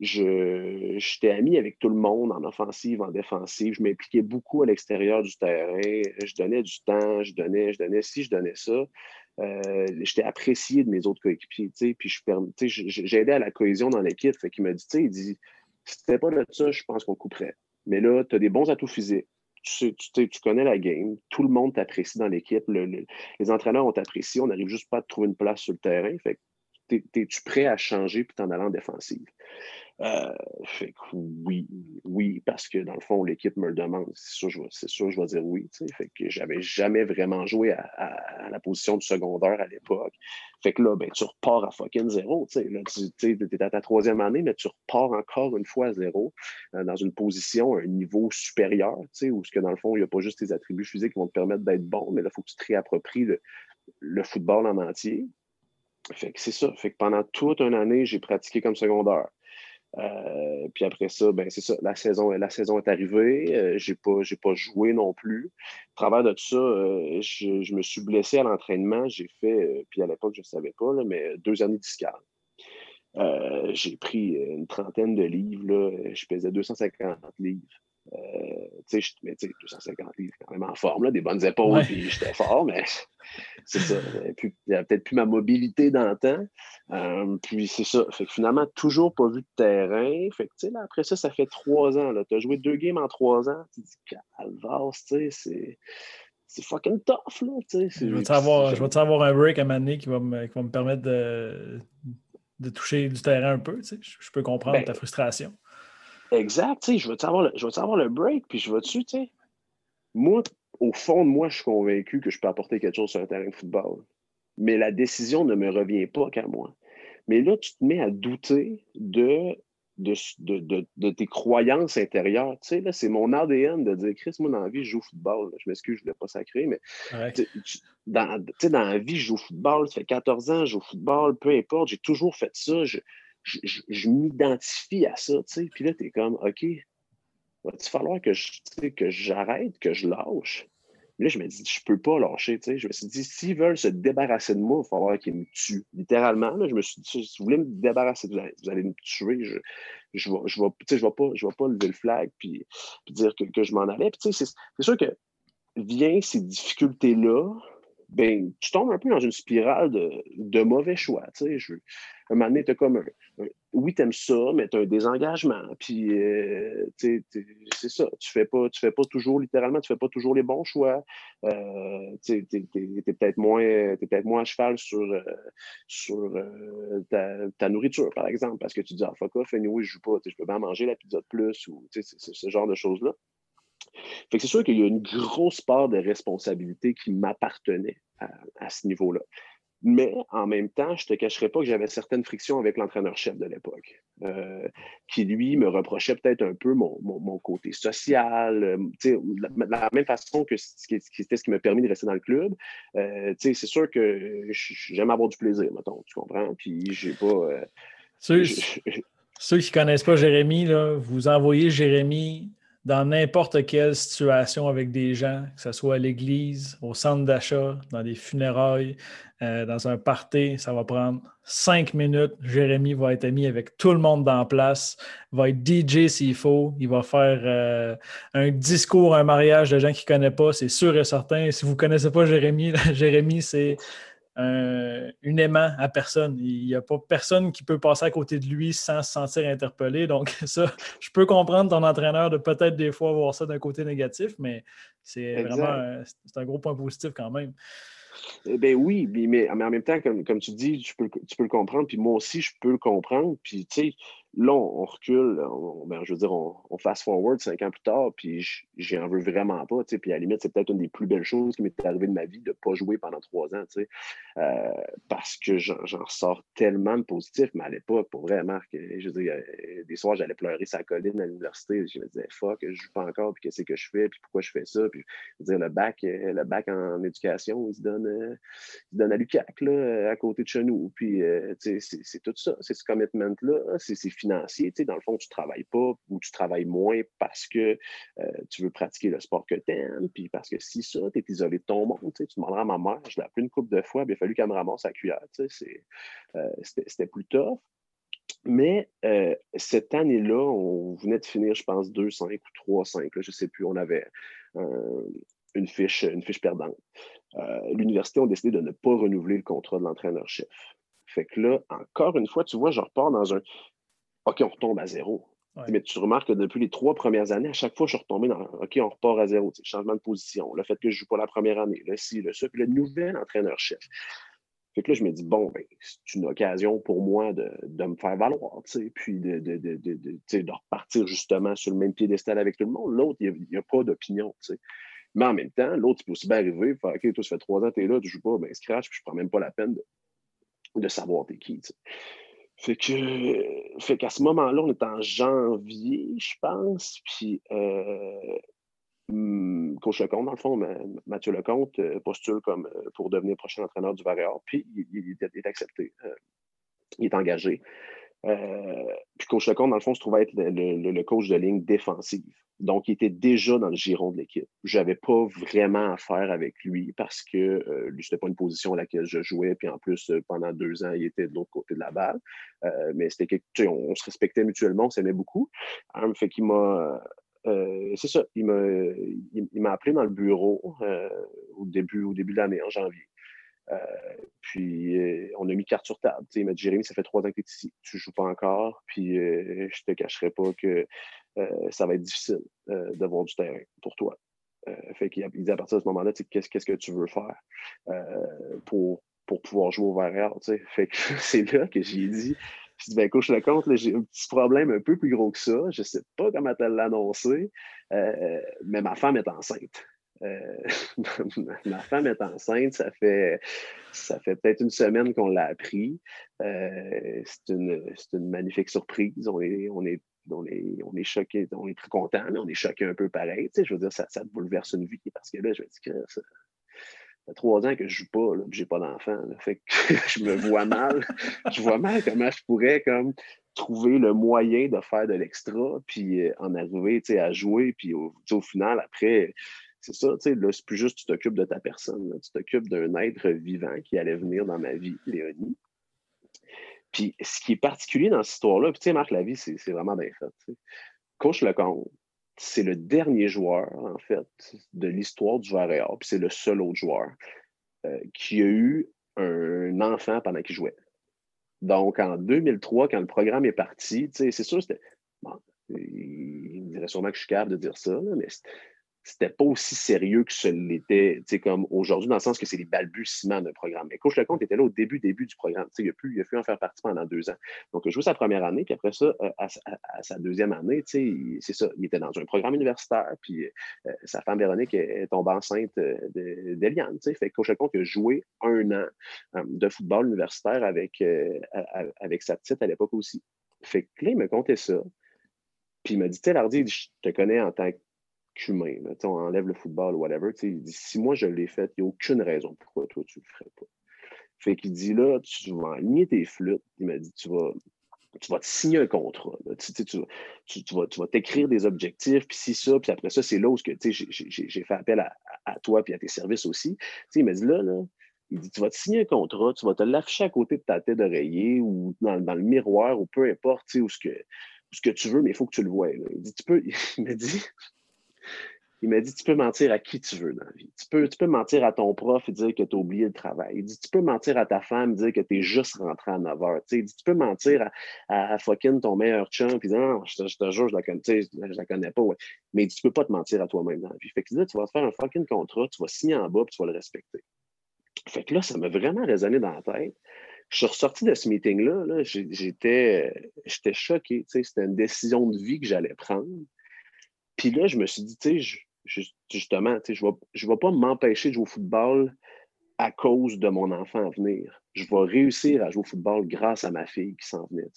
j'étais ami avec tout le monde en offensive, en défensive. Je m'impliquais beaucoup à l'extérieur du terrain. Je donnais du temps, je donnais, je donnais ci, je donnais ça. Euh, j'étais apprécié de mes autres coéquipiers, puis j'ai aidé à la cohésion dans l'équipe. Fait qu'il m'a dit, il dit, si c'était pas de ça, je pense qu'on couperait. Mais là, tu as des bons atouts physiques. Tu, tu, tu, connais la game. Tout le monde t'apprécie dans l'équipe. les entraîneurs ont t'apprécié. On n'arrive juste pas à trouver une place sur le terrain. Fait es-tu prêt à changer puis t'en aller en défensive? Euh, fait que oui, oui, parce que dans le fond, l'équipe me le demande. C'est sûr, je vais, sûr, je vais dire oui. Fait que j'avais jamais vraiment joué à, la position du secondaire à l'époque. Fait que là, ben, tu repars à fucking zéro. Là, tu es à ta troisième année, mais tu repars encore une fois à zéro euh, dans une position, un niveau supérieur, où ce que dans le fond, il n'y a pas juste tes attributs physiques qui vont te permettre d'être bon, mais là, il faut que tu te réappropries le, le football en entier. Fait que c'est ça. Fait que pendant toute une année, j'ai pratiqué comme secondaire. Euh, puis après ça, ben c'est ça, la saison, la saison est arrivée. Euh, j'ai pas, pas joué non plus. Au travers de tout ça, euh, je, me suis blessé à l'entraînement. J'ai fait, puis à l'époque, je ne savais pas, mais deux années discales. j'ai pris une trentaine de livres. Là. Je pesais 250 livres. Euh, tu sais, mais 250 livres, quand même en forme, là, des bonnes épaules, puis j'étais fort, mais c'est ça. Il n'y avait peut-être plus ma mobilité dans le temps. Euh, puis c'est ça. Fait que finalement, toujours pas vu de terrain. Fait que, là, après ça, ça fait trois ans. Tu as joué deux games en trois ans. Tu dis, calvasse, tu sais, c'est c'est fucking tough, là. Je vais
te avoir un break à un moment qui va me, qui va me permettre de, de, toucher du terrain un peu, sais? Je, peux comprendre ben, ta frustration.
Exact, tu sais, je veux savoir le, je veux le break, puis je veux tu sais? Moi, au fond de moi, je suis convaincu que je peux apporter quelque chose sur un terrain de football. Mais la décision ne me revient pas qu'à moi. Mais là, tu te mets à douter de, de, tes croyances intérieures. Tu sais, là, c'est mon ADN de dire, Chris, moi, dans la vie, je joue au football. Je m'excuse, je ne voulais pas sacrer, mais dans, dans la vie, je joue au football. Ça fait 14 ans, je joue au football, peu importe, j'ai toujours fait ça. Je, je, m'identifie à ça, tu sais. Puis là, tu es comme, OK, va-t-il falloir que, je, que j'arrête, que je lâche? Mais là, je me dis, je peux pas lâcher, tu sais. Je me suis dit, s'ils veulent se débarrasser de moi, il va falloir qu'ils me tuent. Littéralement, là, je me suis dit, si vous voulez me débarrasser, vous allez, vous allez me tuer. Je, je vais, je vais, je vais pas, vais pas lever le flag puis, dire que, que, je m'en allais. Puis, tu sais, c'est sûr que vient ces difficultés-là, ben, tu tombes un peu dans une spirale de, mauvais choix. Sais, un moment donné, tu comme un, oui, tu aimes ça, mais tu as un désengagement. Puis, euh, c'est ça. Tu fais pas, tu fais pas toujours, littéralement, tu fais pas toujours les bons choix. Euh, tu es, peut-être moins, peut moins à cheval sur, euh, sur ta, nourriture, par exemple, parce que tu dis, ah, fuck off, anyway, je joue pas, je peux pas manger la pizza de plus, ou ce genre de choses-là. Fait que c'est sûr qu'il y a une grosse part de responsabilité qui m'appartenait à, ce niveau-là. Mais en même temps, je ne te cacherai pas que j'avais certaines frictions avec l'entraîneur-chef de l'époque, euh, qui lui me reprochait peut-être un peu mon, côté social, euh, de la, même façon que c'était ce qui m'a permis de rester dans le club. Euh, c'est sûr que j'aime avoir du plaisir, mettons, tu comprends? Puis j'ai pas.
Ceux, qui ne connaissent pas Jérémy, là, vous envoyez Jérémy dans n'importe quelle situation avec des gens, que ce soit à l'église, au centre d'achat, dans des funérailles, euh, dans un party, ça va prendre cinq minutes. Jérémy va être ami avec tout le monde dans la place, va être DJ s'il faut, il va faire euh, un discours, un mariage de gens qu'il ne connaît pas, c'est sûr et certain. Si vous ne connaissez pas Jérémy, Jérémy, c'est un, aimant à personne. Il n'y a pas personne qui peut passer à côté de lui sans se sentir interpellé. Donc, ça, je peux comprendre ton entraîneur de peut-être des fois voir ça d'un côté négatif, mais c'est vraiment un, un gros point positif quand même.
Eh bien oui, mais, en même temps, comme, comme tu dis, tu peux, tu peux le comprendre, puis moi aussi, je peux le comprendre. Puis, tu sais, là, on, recule, ben, je veux dire, on, fast-forward cinq ans plus tard, puis j'en veux vraiment pas, puis à la limite, c'est peut-être une des plus belles choses qui m'est arrivée de ma vie de ne pas jouer pendant trois ans, euh, parce que j'en ressors tellement de positif, mais à l'époque, pour vrai, Marc, je veux dire, des soirs, j'allais pleurer sa colline à l'université, je me disais, fuck, je joue pas encore, puis qu'est-ce que je fais, puis pourquoi je fais ça, puis le bac, le bac en éducation, il se donne, euh, il donne à l'UQAC, là, à côté de chez nous, puis, euh, c'est tout ça, c'est ce commitment-là, c'est financier. Dans le fond, tu ne travailles pas ou tu travailles moins parce que euh, tu veux pratiquer le sport que tu aimes, puis parce que si ça, tu es isolé de ton monde, tu, sais, demanderas à ma mère, je l'ai appelé une couple de fois, il a fallu qu'elle me ramasse la cuillère. Euh, C'était plus tough. Mais euh, cette année-là, on venait de finir, je pense, 2-5 ou 3-5, je ne sais plus, on avait une, fiche, une fiche perdante. L'université a décidé de ne pas renouveler le contrat de l'entraîneur-chef. Fait que là, encore une fois, tu vois, je repars dans un. OK, on retombe à zéro. Mais tu remarques que depuis les trois premières années, à chaque fois, je suis retombé dans OK, on repart à zéro. Changement de position, le fait que je ne joue pas la première année, le ci, le ça, puis le nouvel entraîneur-chef. Fait que là, je me dis, bon, ben, c'est une occasion pour moi de, me faire valoir, puis de, de, de, repartir justement sur le même piédestal avec tout le monde. L'autre, il n'y a, pas d'opinion. Mais en même temps, l'autre, il peut aussi bien arriver, faire, OK, toi, ça fait trois ans que tu es là, tu ne joues pas, ben, scratch, puis je ne prends même pas la peine de, savoir t'es qui. Fait que, fait qu'à ce moment-là, on est en janvier, je pense. Puis, hmm, Coach Lecomte, dans le fond, Mathieu Lecomte euh, postule comme euh, pour devenir prochain entraîneur du Varéor. Puis, il, est accepté. il est engagé. Puis Coach Lecomte, dans le fond, se trouvait être le coach de ligne défensive. Donc, il était déjà dans le giron de l'équipe. Je n'avais pas vraiment affaire avec lui parce que euh, lui, ce n'était pas une position à laquelle je jouais. Puis en plus, euh, pendant deux ans, il était de l'autre côté de la balle. Euh, mais c'était quelque on, on, se respectait mutuellement, on s'aimait beaucoup. Hein, fait qu'il m'a. c'est ça, il m'a, il, appelé dans le bureau au début, au début de l'année, en janvier. Puis on a mis carte sur table. il m'a dit Jérémy, ça fait trois ans que tu es ici, tu ne joues pas encore, puis je ne te cacherai pas que euh, ça va être difficile euh, d'avoir du terrain pour toi. Euh, fait qu'il dit à partir de ce moment-là, qu'est-ce, que tu veux faire pour, pour pouvoir jouer au verre Fait que c'est là que j'ai dit, je dis, ben, coach le compte, j'ai un petit problème un peu plus gros que ça. Je ne sais pas comment elle l'annoncer, mais ma femme est enceinte. ma femme est enceinte, ça fait, ça fait peut-être une semaine qu'on l'a appris. c'est, une, une magnifique surprise. On est, on est on est, on est choqué, on est très content, mais on est choqué un peu pareil. Tu sais, je veux dire, ça, ça bouleverse une vie parce que là, je me dis que ça, fait trois ans que je joue pas, là, j'ai pas d'enfant. Fait que je me vois mal. je vois mal comment je pourrais comme trouver le moyen de faire de l'extra, puis euh, en arriver à jouer, puis au, au final, après, c'est ça, tu sais, là, c'est plus juste tu t'occupes de ta personne, tu t'occupes d'un être vivant qui allait venir dans ma vie, Léonie. Puis ce qui est particulier dans cette histoire-là, puis tu sais, Marc vie, c'est vraiment bien fait. Coach Lecomte, c'est le dernier joueur, en fait, de l'histoire du Varéor, puis c'est le seul autre joueur euh, qui a eu un enfant pendant qu'il jouait. Donc, en 2003, quand le programme est parti, c'est sûr, c'était. Bon, il me dirait sûrement que je suis capable de dire ça, mais c'était pas aussi sérieux que ce l'était, comme aujourd'hui, dans le sens que c'est les balbutiements d'un programme. Mais Coach Lecomte était là au début, début du programme. Il a, pu, il a pu en faire partie pendant deux ans. Donc, il a joué sa première année, puis après ça, euh, à, sa deuxième année, c'est ça, il était dans un programme universitaire, puis euh, sa femme Véronique est tombée enceinte euh, d'Eliane. Fait que Coach Lecomte a joué un an de football universitaire avec, avec sa petite à l'époque aussi. Fait que là, me comptait ça. Puis il m'a dit, tu sais, je te connais en tant que qu'humain. On enlève le football ou whatever. Il dit si moi je l'ai fait, il n'y a aucune raison pourquoi toi tu ne le ferais pas. Fait qu'il dit là, tu vas aligner tes flûtes. Il m'a dit tu vas, tu vas te signer un contrat. Tu, vas, t'écrire des objectifs, puis si ça, puis après ça, c'est là où j'ai fait appel à, toi puis à tes services aussi. il m'a dit là, là, il dit, tu vas te signer un contrat, tu vas te l'afficher à côté de ta tête d'oreiller ou dans, le miroir ou peu importe où ce que, ce que tu veux, mais il faut que tu le vois. Il dit, tu peux, il m'a dit, il m'a dit, tu peux mentir à qui tu veux dans la vie. Tu peux, tu peux mentir à ton prof et dire que tu as oublié le travail. Il dit, tu peux mentir à ta femme et dire que tu es juste rentré à 9 heures. il dit, tu peux mentir à, fucking ton meilleur chum et dire, non, je te, jure, je la connais, je la connais pas. Mais il dit, tu peux pas te mentir à toi-même dans la vie. Fait que là, tu vas te faire un fucking contrat, tu vas signer en bas et tu vas le respecter. Fait que là, ça m'a vraiment résonné dans la tête. Je suis ressorti de ce meeting-là, -là, j'étais choqué. C'était une décision de vie que j'allais prendre. Puis là, je me suis dit, tu sais, justement, je ne vais, pas m'empêcher de jouer au football à cause de mon enfant à venir. Je vais réussir à jouer au football grâce à ma fille qui s'en venait.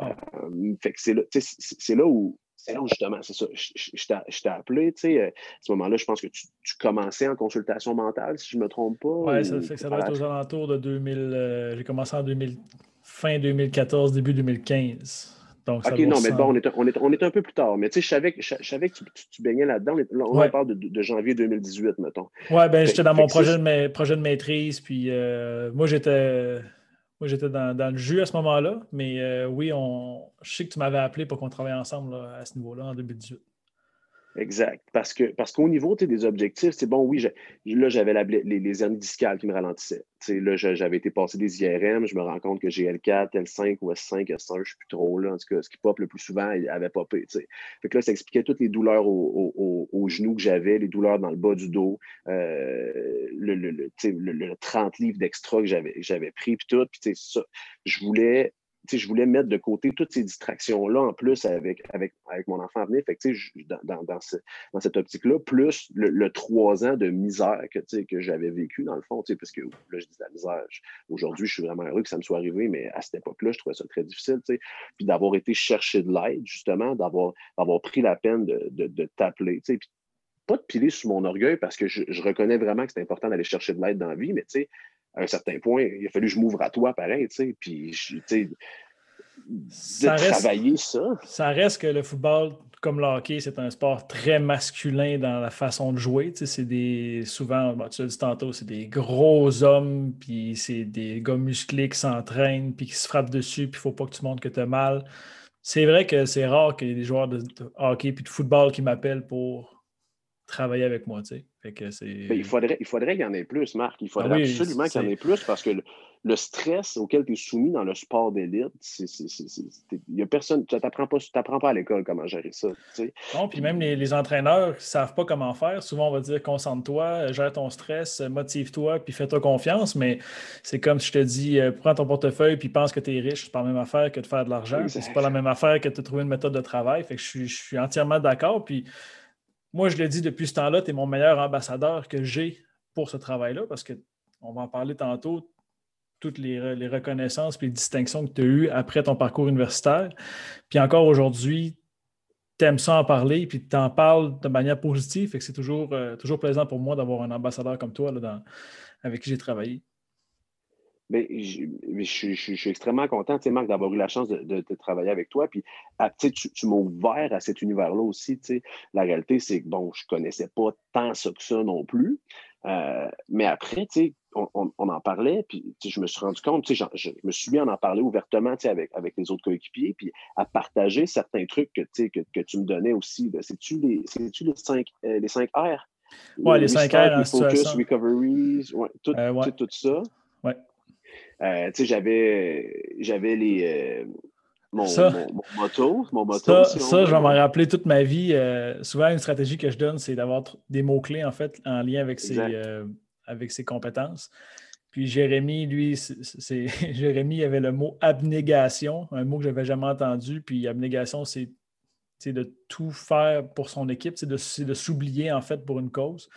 Euh, fait que c'est là, là, où, là où justement, c'est ça, je, t'ai appelé, tu sais, euh, à ce moment-là, je pense que tu, commençais en consultation mentale, si je ne me trompe pas.
Oui, ça ça doit être aux alentours de 2000, euh, j'ai commencé en 2000, fin 2014, début 2015
ok, non, mais bon, on est, on, est, on est, un peu plus tard. Mais tu sais, je savais, je, savais que tu, baignais là-dedans. On, parle de, de, janvier 2018, mettons.
Oui, ben j'étais dans mon projet de, projet de maîtrise. Puis euh, moi, j'étais. Moi, j'étais dans, dans, le jus à ce moment-là, mais euh, oui, on, je sais que tu m'avais appelé pour qu'on travaille ensemble à ce niveau-là en 2018.
Exact. Parce parce qu'au niveau des objectifs, c'est bon, oui, là, j'avais les, les hernies discales qui me ralentissaient. là, j'avais été passer des IRM, je me rends compte que j'ai L4, L5 ou S5, S1, je ne sais plus trop. Là, en tout cas, ce qui pop le plus souvent, il avait popé. Fait que là, ça expliquait toutes les douleurs aux genoux que j'avais, les douleurs dans le bas du dos, euh, le, le, le, 30 livres d'extra que j'avais pris, puis tout. Puis ça, je voulais je voulais mettre de côté toutes ces distractions-là en plus avec, avec, avec mon enfant à venir. Fait que, dans, dans, cette optique-là, plus le, trois ans de misère que, que j'avais vécu, dans le fond, parce que là, je dis la misère. Aujourd'hui, je suis vraiment heureux que ça me soit arrivé, mais à cette époque-là, je trouvais ça très difficile. Puis d'avoir été chercher de l'aide, justement, d'avoir pris la peine de, de, de t'appeler. Puis pas de piler sur mon orgueil parce que je, je reconnais vraiment que c'est important d'aller chercher de l'aide dans la vie, mais tu sais, à un certain point, il a fallu que je m'ouvre à toi, pareil, tu sais, puis, tu sais, de travailler ça.
Ça reste que le football, comme le hockey, c'est un sport très masculin dans la façon de jouer. Tu sais, c'est des, souvent, tu l'as dit tantôt, c'est des gros hommes, puis c'est des gars musclés qui s'entraînent, puis qui se frappent dessus, puis il ne faut pas que tu montres que tu as mal. C'est vrai que c'est rare qu'il y ait des joueurs de hockey puis de football qui m'appellent pour travailler avec moi. Tu sais. Fait que
ben, il faudrait, il faudrait qu'il y en ait plus, Marc. Il ah faudrait absolument qu'il y en ait plus parce que le, stress auquel tu es soumis dans le sport d'élite, il a personne, tu n'apprends pas, pas à l'école comment gérer ça. Tu sais.
Non, puis même les, entraîneurs ne savent pas comment faire. Souvent, on va dire concentre-toi, gère ton stress, motive-toi, puis fais-toi confiance. Mais c'est comme si je te dis euh, prends ton portefeuille puis pense que tu es riche. C'est pas la même affaire que de faire de l'argent. C'est pas la même affaire que de trouver une méthode de travail. Fait que je suis, je suis entièrement d'accord. Puis moi, je le dis depuis ce temps-là, tu es mon meilleur ambassadeur que j'ai pour ce travail-là parce qu'on va en parler tantôt, toutes les, reconnaissances et les distinctions que tu as eues après ton parcours universitaire. Puis encore aujourd'hui, tu aimes ça en parler, puis tu en parles de manière positive. et c'est toujours, euh, toujours plaisant pour moi d'avoir un ambassadeur comme toi là, avec qui j'ai travaillé.
Mais je, je, suis extrêmement content, tu sais, Marc, d'avoir eu la chance de, travailler avec toi. Puis, ah, tu, tu m'as ouvert à cet univers-là aussi. Tu sais. La réalité, c'est que, bon, je ne connaissais pas tant ça que ça non plus. Euh, mais après, tu sais, on, en parlait, puis je me suis rendu compte, sais, je, me suis mis à en parler ouvertement avec, avec les autres coéquipiers, puis à partager certains trucs que, que, que tu me donnais aussi. C'est-tu les, les, cinq, euh, les cinq R?
Oui, les, cinq R.
Les focus, recoveries, ouais, tout, euh, tout ça.
Ouais.
Euh, tu sais, j'avais, j'avais les. Euh, mon, moto, mon moto.
Ça, je vais m'en rappeler toute ma vie. Euh, souvent, une stratégie que je donne, c'est d'avoir des mots-clés, en fait, en lien avec ses, avec ses compétences. Puis Jérémy, lui, c'est Jérémy avait le mot abnégation, un mot que je n'avais jamais entendu. Puis abnégation, c'est de tout faire pour son équipe, c'est de, de s'oublier en fait pour une cause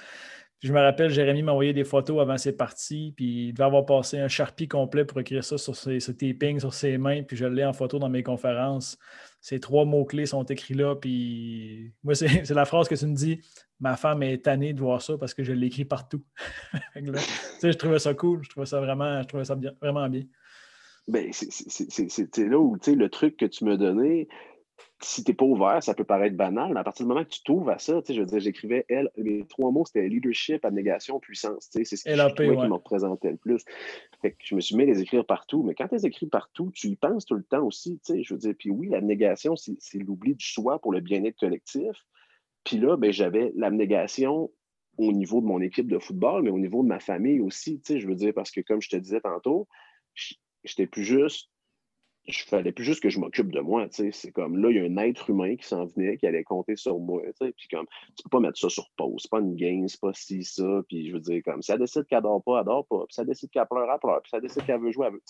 je me rappelle, Jérémy m'a envoyé des photos avant ses parties, puis il devait avoir passé un charpie complet pour écrire ça sur ses, taping sur ses mains, puis je l'ai en photo dans mes conférences. Ces trois mots-clés sont écrits là, puis moi, c'est la phrase que tu me dis Ma femme est tannée de voir ça parce que je l'écris partout. je trouvais ça cool, je trouvais ça vraiment, je trouvais ça bien, vraiment bien.
Ben, c'est là où le truc que tu m'as donné, si tu n'es pas ouvert, ça peut paraître banal, mais à partir du moment que tu t'ouvres à ça, je veux dire, j'écrivais elle, les trois mots, c'était leadership, abnégation, puissance. C'est ce qui, qui me représentait le plus. Fait que je me suis mis à les écrire partout, mais quand tu les écris partout, tu y penses tout le temps aussi. Je veux dire, puis oui, l'abnégation, c'est l'oubli du soi pour le bien-être collectif. Puis là, ben, j'avais l'abnégation au niveau de mon équipe de football, mais au niveau de ma famille aussi. Je veux dire, parce que comme je te disais tantôt, j'étais plus juste je fallait plus juste que je m'occupe de moi. C'est comme là, il y a un être humain qui s'en venait, qui allait compter sur moi. Puis comme, tu peux pas mettre ça sur pause. C'est pas une game, c'est pas ci, ça. Puis je veux dire, comme, ça décide qu'elle dort pas, elle dort pas. Puis ça décide qu'elle pleure, elle pleure. Puis ça décide qu'elle veut jouer, elle veut.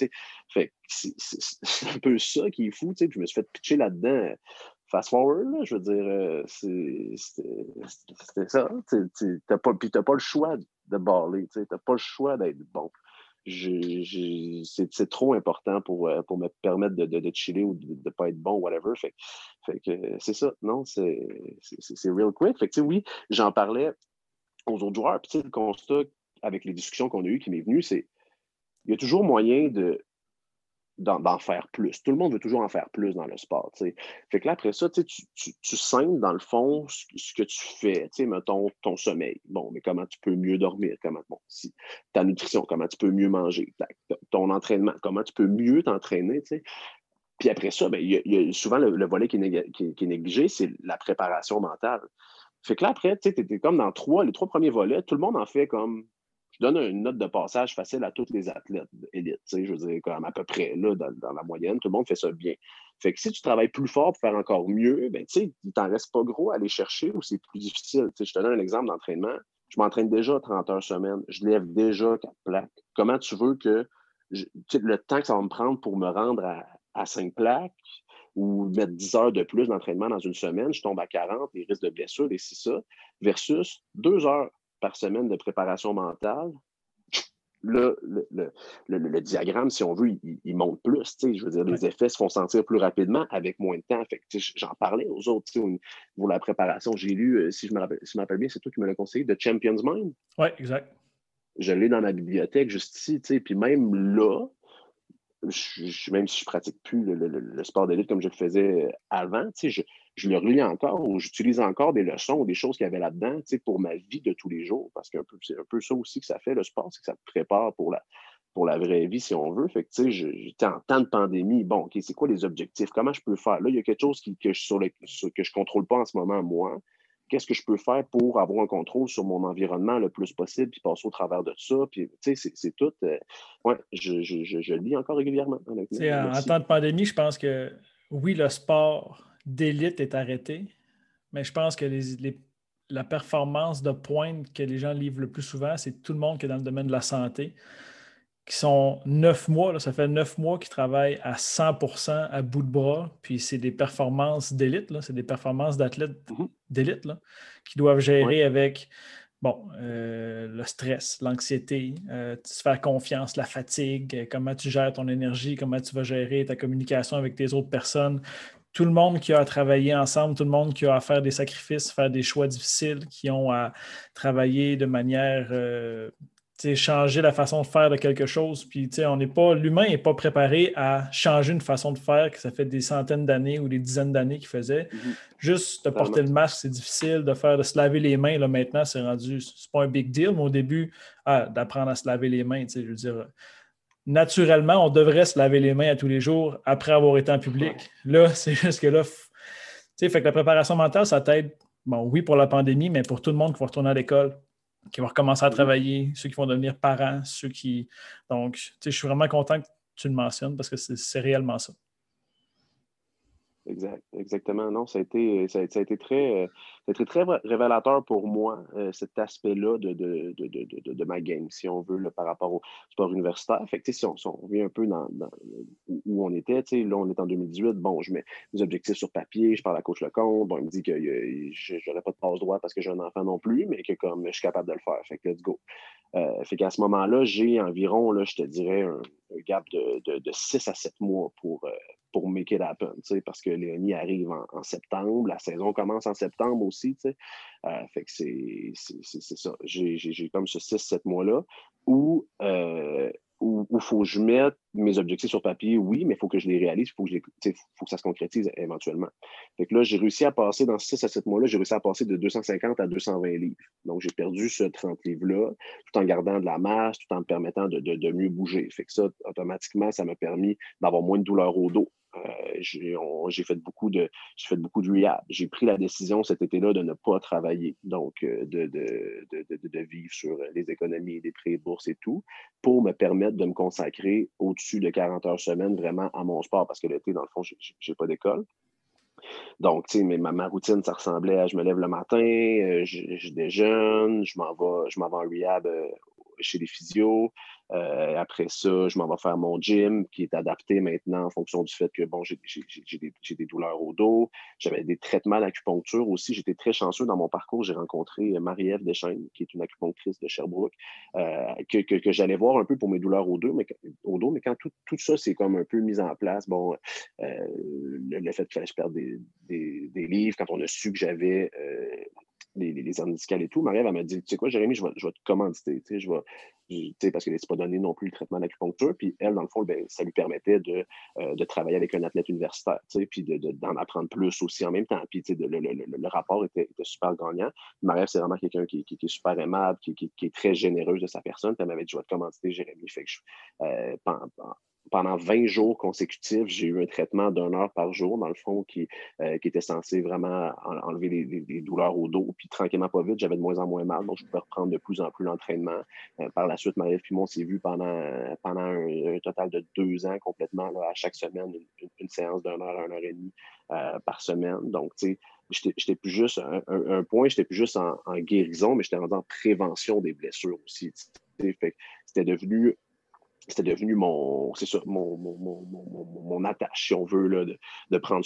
C'est un peu ça qui est fou. Puis je me suis fait pitcher là-dedans. Fast forward, là, je veux dire, euh, c'était ça. Puis t'as pas le choix de baller. T'as pas le choix d'être bon c'est trop important pour, euh, pour me permettre de, de, chiller ou de ne pas être bon, whatever. Fait, fait que c'est ça, non, c'est real quick. Fait que, oui, j'en parlais aux autres joueurs. Puis le constat avec les discussions qu'on a eues qui m'est venu, c'est il y a toujours moyen de, d'en faire plus. Tout le monde veut toujours en faire plus dans le sport. Fait que là, après ça, tu, tu, tu dans le fond ce, que tu fais, ton sommeil. Bon, mais comment tu peux mieux dormir, comment, bon, si, ta nutrition, comment tu peux mieux manger, ton entraînement, comment tu peux mieux t'entraîner. Puis après ça, ben, il y, a souvent le, volet qui est, qui est négligé, c'est la préparation mentale. Fait que là, après, tu es comme dans trois, les trois premiers volets, tout le monde en fait comme je donne une note de passage facile à tous les athlètes élites. Je veux dire, comme à peu près là, dans, la moyenne, tout le monde fait ça bien. Fait que si tu travailles plus fort pour faire encore mieux, ben, il t'en reste pas gros à aller chercher ou c'est plus difficile. je te donne un exemple d'entraînement. Je m'entraîne déjà 30 heures semaine. Je lève déjà quatre plaques. Comment tu veux que le temps que ça va me prendre pour me rendre à, à 5 plaques ou mettre 10 heures de plus d'entraînement dans une semaine, je tombe à 40, les risques de blessure, et si ça, versus 2 heures par semaine de préparation mentale, le, le, diagramme, si on veut, il, monte plus. Je veux dire, les effets se font sentir plus rapidement avec moins de temps. J'en parlais aux autres pour la préparation. J'ai lu, euh, si je me rappelle, bien, c'est toi qui me l'as conseillé, de Champion's Mind.
Oui, exact.
Je l'ai dans ma bibliothèque juste ici. Puis même là, je, même si je ne pratique plus le, sport d'élite comme je le faisais avant, je, je le relis encore ou j'utilise encore des leçons ou des choses qu'il y avait là-dedans pour ma vie de tous les jours. Parce que c'est un peu ça aussi que ça fait le sport, c'est que ça te prépare pour la, pour la vraie vie, si on veut. Fait que, tu sais, j'étais en temps de pandémie. Bon, OK, c'est quoi les objectifs? Comment je peux faire? Là, il y a quelque chose qui, que, je, sur que je ne contrôle pas en ce moment, moi. Qu'est-ce que je peux faire pour avoir un contrôle sur mon environnement le plus possible, puis passer au travers de ça? Puis, tu sais, c'est tout. Euh, ouais, je, je, je, lis encore régulièrement.
En, en temps de pandémie, je pense que oui, le sport d'élite est arrêté, mais je pense que la performance de pointe que les gens livrent le plus souvent, c'est tout le monde qui est dans le domaine de la santé, qui sont neuf mois, ça fait neuf mois qu'ils travaillent à 100% à bout de bras, puis c'est des performances d'élite, c'est des performances d'athlètes mhm. d'élite qui doivent gérer avec bon, euh, le stress, l'anxiété, euh, se faire confiance, la fatigue, comment tu gères ton énergie, comment tu vas gérer ta communication avec tes autres personnes, tout le monde qui a à travailler ensemble, tout le monde qui a à faire des sacrifices, faire des choix difficiles, qui ont à travailler de manière, euh, changer la façon de faire de quelque chose. Puis, on n'est pas, l'humain n'est pas préparé à changer une façon de faire que ça fait des centaines d'années ou des dizaines d'années qu'il faisait. Mhm. Juste de porter le masque, c'est difficile. De faire, de se laver les mains, là, maintenant, c'est rendu, c'est pas un big deal, mais au début, ah, d'apprendre à se laver les mains, je veux dire, naturellement, on devrait se laver les mains à tous les jours après avoir été en public. Là, c'est juste que là, tu sais, fait que la préparation mentale, ça t'aide, bon, oui, pour la pandémie, mais pour tout le monde qui va retourner à l'école, qui va recommencer à mm-hmm. travailler, ceux qui vont devenir parents, ceux qui. Donc, tu sais, je suis vraiment content que tu le mentionnes parce que c'est réellement ça.
Exact, exactement. Non, ça a été, ça a, été très, euh, très révélateur pour moi, euh, cet aspect-là de, de, de, de, ma game, si on veut, par rapport au sport universitaire. Fait que, si on, revient un peu dans, où on était, là, on est en 2018, bon, je mets des objectifs sur papier, je parle à coach Lecomte, bon, il me dit que je n'aurais pas de passe droit parce que j'ai un enfant non plus, mais que comme je suis capable de le faire. Fait que let's go. Euh, fait qu'à ce moment-là, j'ai environ, là, je te dirais, un, gap de, de, 6 à 7 mois pour, pour make it happen, parce que Léonie arrive en, septembre, la saison commence en septembre aussi, euh, fait que c'est ça. J'ai comme ce 6-7 mois-là où il euh, faut que je mette mes objectifs sur papier, oui, mais il faut que je les réalise, il faut, que faut que ça se concrétise éventuellement. Fait que là, j'ai réussi à passer, dans 6 à 7 mois-là, j'ai réussi à passer de 250 à 220 livres. Donc, j'ai perdu ce 30 livres-là, tout en gardant de la masse, tout en me permettant de, de mieux bouger. Fait que ça, automatiquement, ça m'a permis d'avoir moins de douleur au dos. Euh, j'ai fait beaucoup de j'ai fait beaucoup de rehab. J'ai pris la décision cet été-là de ne pas travailler, donc euh, de, de, de, de, vivre sur les économies, les prêts, bourses et tout, pour me permettre de me consacrer de 40 heures semaine vraiment à mon sport, parce que l'été, dans le fond, je n'ai pas d'école. Donc, tu sais, ma, ma, routine, ça ressemblait à je me lève le matin, euh, je, déjeune, je m'en vais, je m'en vais en rehab chez les physios. Euh, après ça, je m'en vais faire mon gym qui est adapté maintenant en fonction du fait que bon, j'ai des, des, douleurs au dos. J'avais des traitements d'acupuncture aussi. J'étais très chanceux dans mon parcours. J'ai rencontré Marie-Ève Deschaines, qui est une acupunctrice de Sherbrooke, euh, que, que, j'allais voir un peu pour mes douleurs au dos. Mais, au dos, mais quand tout, tout ça, c'est comme un peu mis en place, bon, euh, le, fait que je perde des, des, livres, quand on a su que j'avais les, les, et tout, Marie-Ève, m'a dit, tu sais quoi, Jérémy, je vais, je te commanditer, tu sais, je vais, parce qu'elle n'est pas donné non plus le traitement d'acupuncture. Puis elle, dans le fond, ben, ça lui permettait de, euh, de, travailler avec un athlète universitaire, tu sais, puis d'en de, apprendre plus aussi en même temps. Puis le, le, le, rapport était, super gagnant. Marie-Ève, c'est vraiment quelqu'un qui, qui, qui, est super aimable, qui, qui, est très généreuse de sa personne. Puis elle m'avait dit, je vais te commanditer, Jérémy. Fait que je, euh, pendant 20 jours consécutifs, j'ai eu un traitement d'une heure par jour, dans le fond, qui, euh, était censé vraiment enlever les, douleurs au dos. Puis tranquillement, pas vite, j'avais de moins en moins mal, donc je pouvais reprendre de plus en plus l'entraînement. Euh, par la suite, Marie-Ève Pimon s'est vu pendant, pendant un, total de deux ans complètement, à chaque semaine, une, séance d'une heure à une heure et demie euh, par semaine. Donc, tu sais, j'étais plus juste, un, un, point, j'étais plus juste en, guérison, mais j'étais en prévention des blessures aussi. C'était devenu c'était devenu mon, c'est mon, mon, mon, mon, attache, si on veut, là, de, de, prendre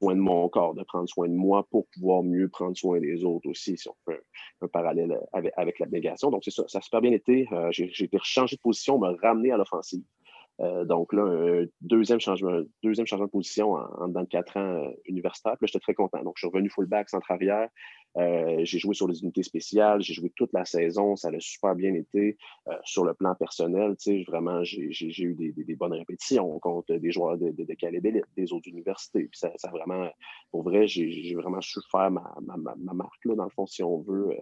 soin de mon corps, de prendre soin de moi pour pouvoir mieux prendre soin des autres aussi, si on fait un, parallèle avec, avec l'abnégation. Donc, c'est ça, ça a super bien été. Euh, j'ai été changé de position, me ramener à l'offensive. Euh, donc là, un deuxième changement, deuxième changement de position en, dans quatre ans euh, universitaire. Puis là, j'étais très content. Donc, je suis revenu fullback, centre arrière. Euh, j'ai joué sur les unités spéciales. J'ai joué toute la saison. Ça a super bien été. sur le plan personnel, tu sais, vraiment, j'ai eu des, bonnes répétitions contre des joueurs de, de, de des autres universités. Puis ça, vraiment, pour vrai, j'ai vraiment su faire ma, ma, ma, marque, là, dans le fond, si on veut,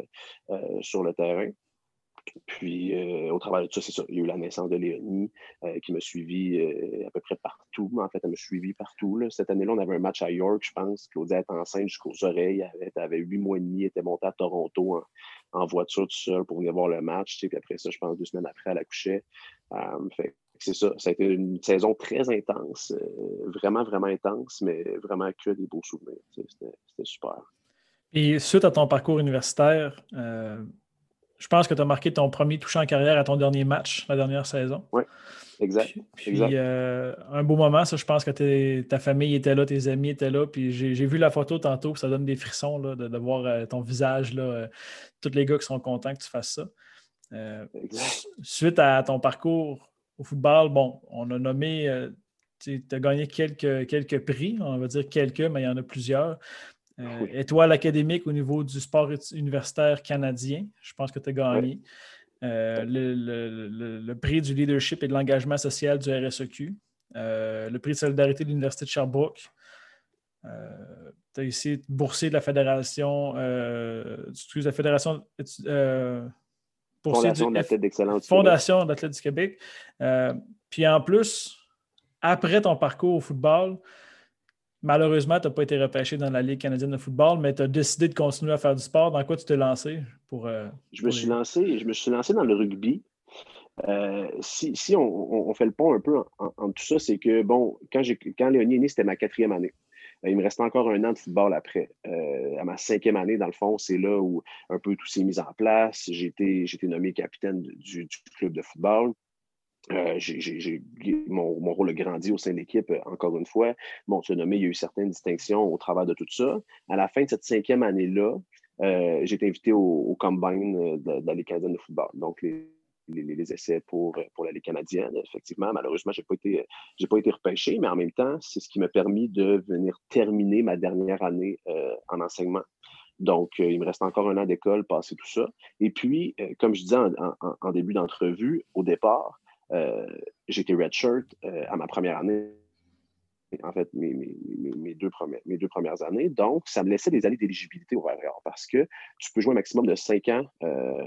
sur le terrain. Puis, euh, au travers de ça, c'est ça. Il y a eu la naissance de Léonie euh, qui m'a suivi euh, à peu près partout. En fait, elle m'a suivi partout. Cette année-là, on avait un match à York, je pense. Claudia était enceinte jusqu'aux oreilles. Elle avait huit mois et demi. Elle était montée à Toronto en, voiture tout seul pour venir voir le match. Puis après ça, je pense deux semaines après, elle accouchait. fait c'est ça. Ça a été une saison très intense. vraiment, vraiment intense, mais vraiment que des beaux souvenirs. C'était super.
Et suite à ton parcours universitaire, je pense que tu as marqué ton premier toucher en carrière à ton dernier match, la dernière saison.
Oui, exact.
Puis, euh, un beau moment, ça, je pense que ta famille était là, tes amis étaient là. Puis j'ai vu la photo tantôt, ça donne des frissons là, de, voir euh, ton visage, là, euh, tous les gars qui sont contents que tu fasses ça. suite à ton parcours au football, bon, on a nommé, tu as gagné quelques, quelques prix, on va dire quelques, mais il y en a plusieurs. Euh, étoile académique au niveau du sport universitaire canadien. Je pense que tu as gagné. Euh, le, prix du leadership et de l'engagement social du RSEQ. Euh, le prix de solidarité de l'Université de Sherbrooke. tu as ici boursier de la Fédération. excuse, la Fédération.
Fondation d'athlètes d'excellence.
Fondation d'athlètes du Québec. puis en plus, après ton parcours au football, Malheureusement, tu n'as pas été repêché dans la Ligue canadienne de football, mais tu as décidé de continuer à faire du sport. Dans quoi tu t'es lancé pour.
Euh, je, me suis lancé, je me suis lancé dans le rugby. Euh, si, on, fait le pont un peu en, tout ça, c'est que, bon, quand, quand Léonie est né, c'était ma quatrième année. Euh, il me restait encore un an de football après. à ma cinquième année, dans le fond, c'est là où un peu tout s'est mis en place. J'ai été, nommé capitaine du, club de football. Euh, mon, rôle a grandi au sein de l'équipe, euh, encore une fois. Bon, tu il y a eu certaines distinctions au travers de tout ça. À la fin de cette cinquième année-là, euh, j'ai été invité au, Combine la Ligue canadienne de football. Donc, les, essais pour, pour canadienne, effectivement. Malheureusement, je n'ai pas, été, pas été repêché, mais en même temps, c'est ce qui m'a permis de venir terminer ma dernière année en enseignement. Donc, il me reste encore un an d'école, passer tout ça. Et puis, comme je disais en début d'entrevue, au départ, j'ai été redshirt à ma première année en fait, mes, deux premières, années. Donc, ça me laissait des années d'éligibilité au Vert parce que tu peux jouer un maximum de 5 ans, euh,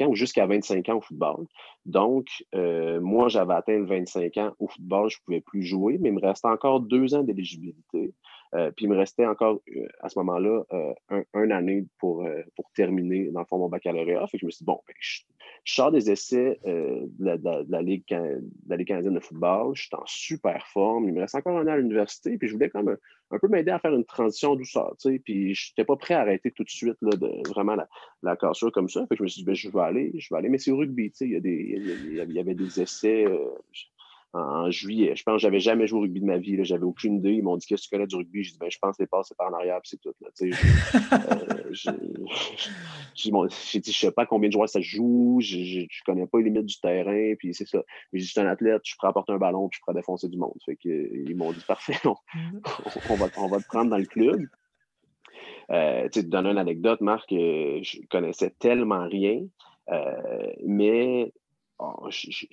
ans ou jusqu'à 25 ans au football. Donc, euh, moi, j'avais atteint 25 ans au football, je ne pouvais plus jouer, mais il me restait encore deux ans d'éligibilité. Euh, puis il me restait encore à ce moment-là un, un, année pour, pour terminer, dans le fond, mon baccalauréat. Fait que je me suis dit, bon, ben, je, sors des essais de la, Ligue, de, la, Ligue, canadienne de football, je suis en super forme, il me reste encore un an à l'université, puis je voulais quand même un, peu m'aider à faire une transition douceur, tu sais, puis je n'étais pas prêt à arrêter tout de suite là, de vraiment la, la cassure comme ça. Fait que je me suis dit, ben, je vais aller, je vais aller, mais c'est au rugby, tu sais, il, y avait des essais. Euh, en juillet. Je pense que j'avais jamais joué au rugby de ma vie. J'avais aucune idée. Ils m'ont dit Qu'est-ce que tu connais du rugby? J'ai dit ben, Je pense les passes, c'est par en arrière, c'est tout. J'ai dit Je sais pas combien de joueurs ça joue, je ne connais pas les limites du terrain, puis c'est ça. Mais je suis un athlète, je pourrais apporter un ballon, puis je pourrais défoncer du monde. Fait que, ils m'ont dit Parfait, on, va, te prendre dans le club. Euh, tu te donner une anecdote, Marc, euh, je connaissais tellement rien, euh, mais oh, je,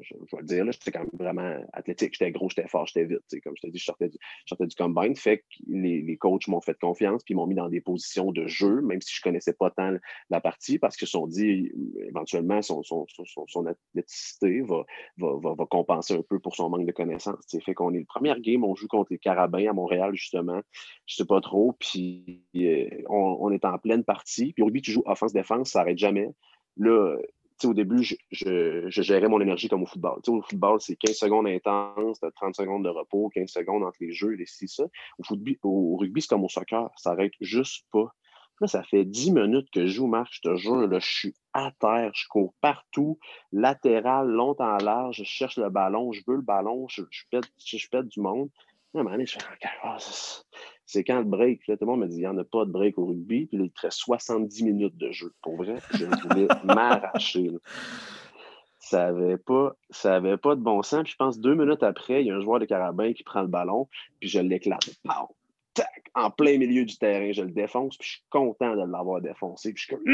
vais le dire, j'étais quand même vraiment athlétique. J'étais gros, j'étais fort, j'étais vite. Comme je t'ai dit, je sortais, du, du combine. Fait que les, les coachs m'ont fait confiance puis m'ont mis dans des positions de jeu, même si je ne connaissais pas tant la partie, parce qu'ils se sont dit éventuellement son, son, son, son athléticité va, va, va, compenser un peu pour son manque de connaissances. T'sais. Fait qu'on est le premier game, on joue contre les Carabins à Montréal, justement. Je sais pas trop. Puis euh, on, on, est en pleine partie. Puis au début, tu joues offense-défense, ça n'arrête jamais. Là, au début, je, gérais mon énergie comme au football. au football, c'est 15 secondes intenses, 30 secondes de repos, 15 secondes entre les jeux, les ça. Au, rugby, c'est comme au soccer, ça n'arrête juste pas. Là, ça fait 10 minutes que je joue, Marc, je te jure, là, je suis à terre, je cours partout, latéral, longtemps large, je cherche le ballon, je veux le ballon, je, pète, je, pète du monde. À un moment donné, je fais, ah, c'est quand le break? tout le monde me dit, il n'y en a pas de break au rugby. Puis là, il reste 70 minutes de jeu. Pour vrai, je voulais m'arracher. Ça n'avait pas, pas de bon sens. Puis je pense deux minutes après, il y a un joueur de carabin qui prend le ballon, puis je l'éclate. Tac! En plein milieu du terrain, je le défonce, puis je suis content de l'avoir défoncé. Puis je suis comme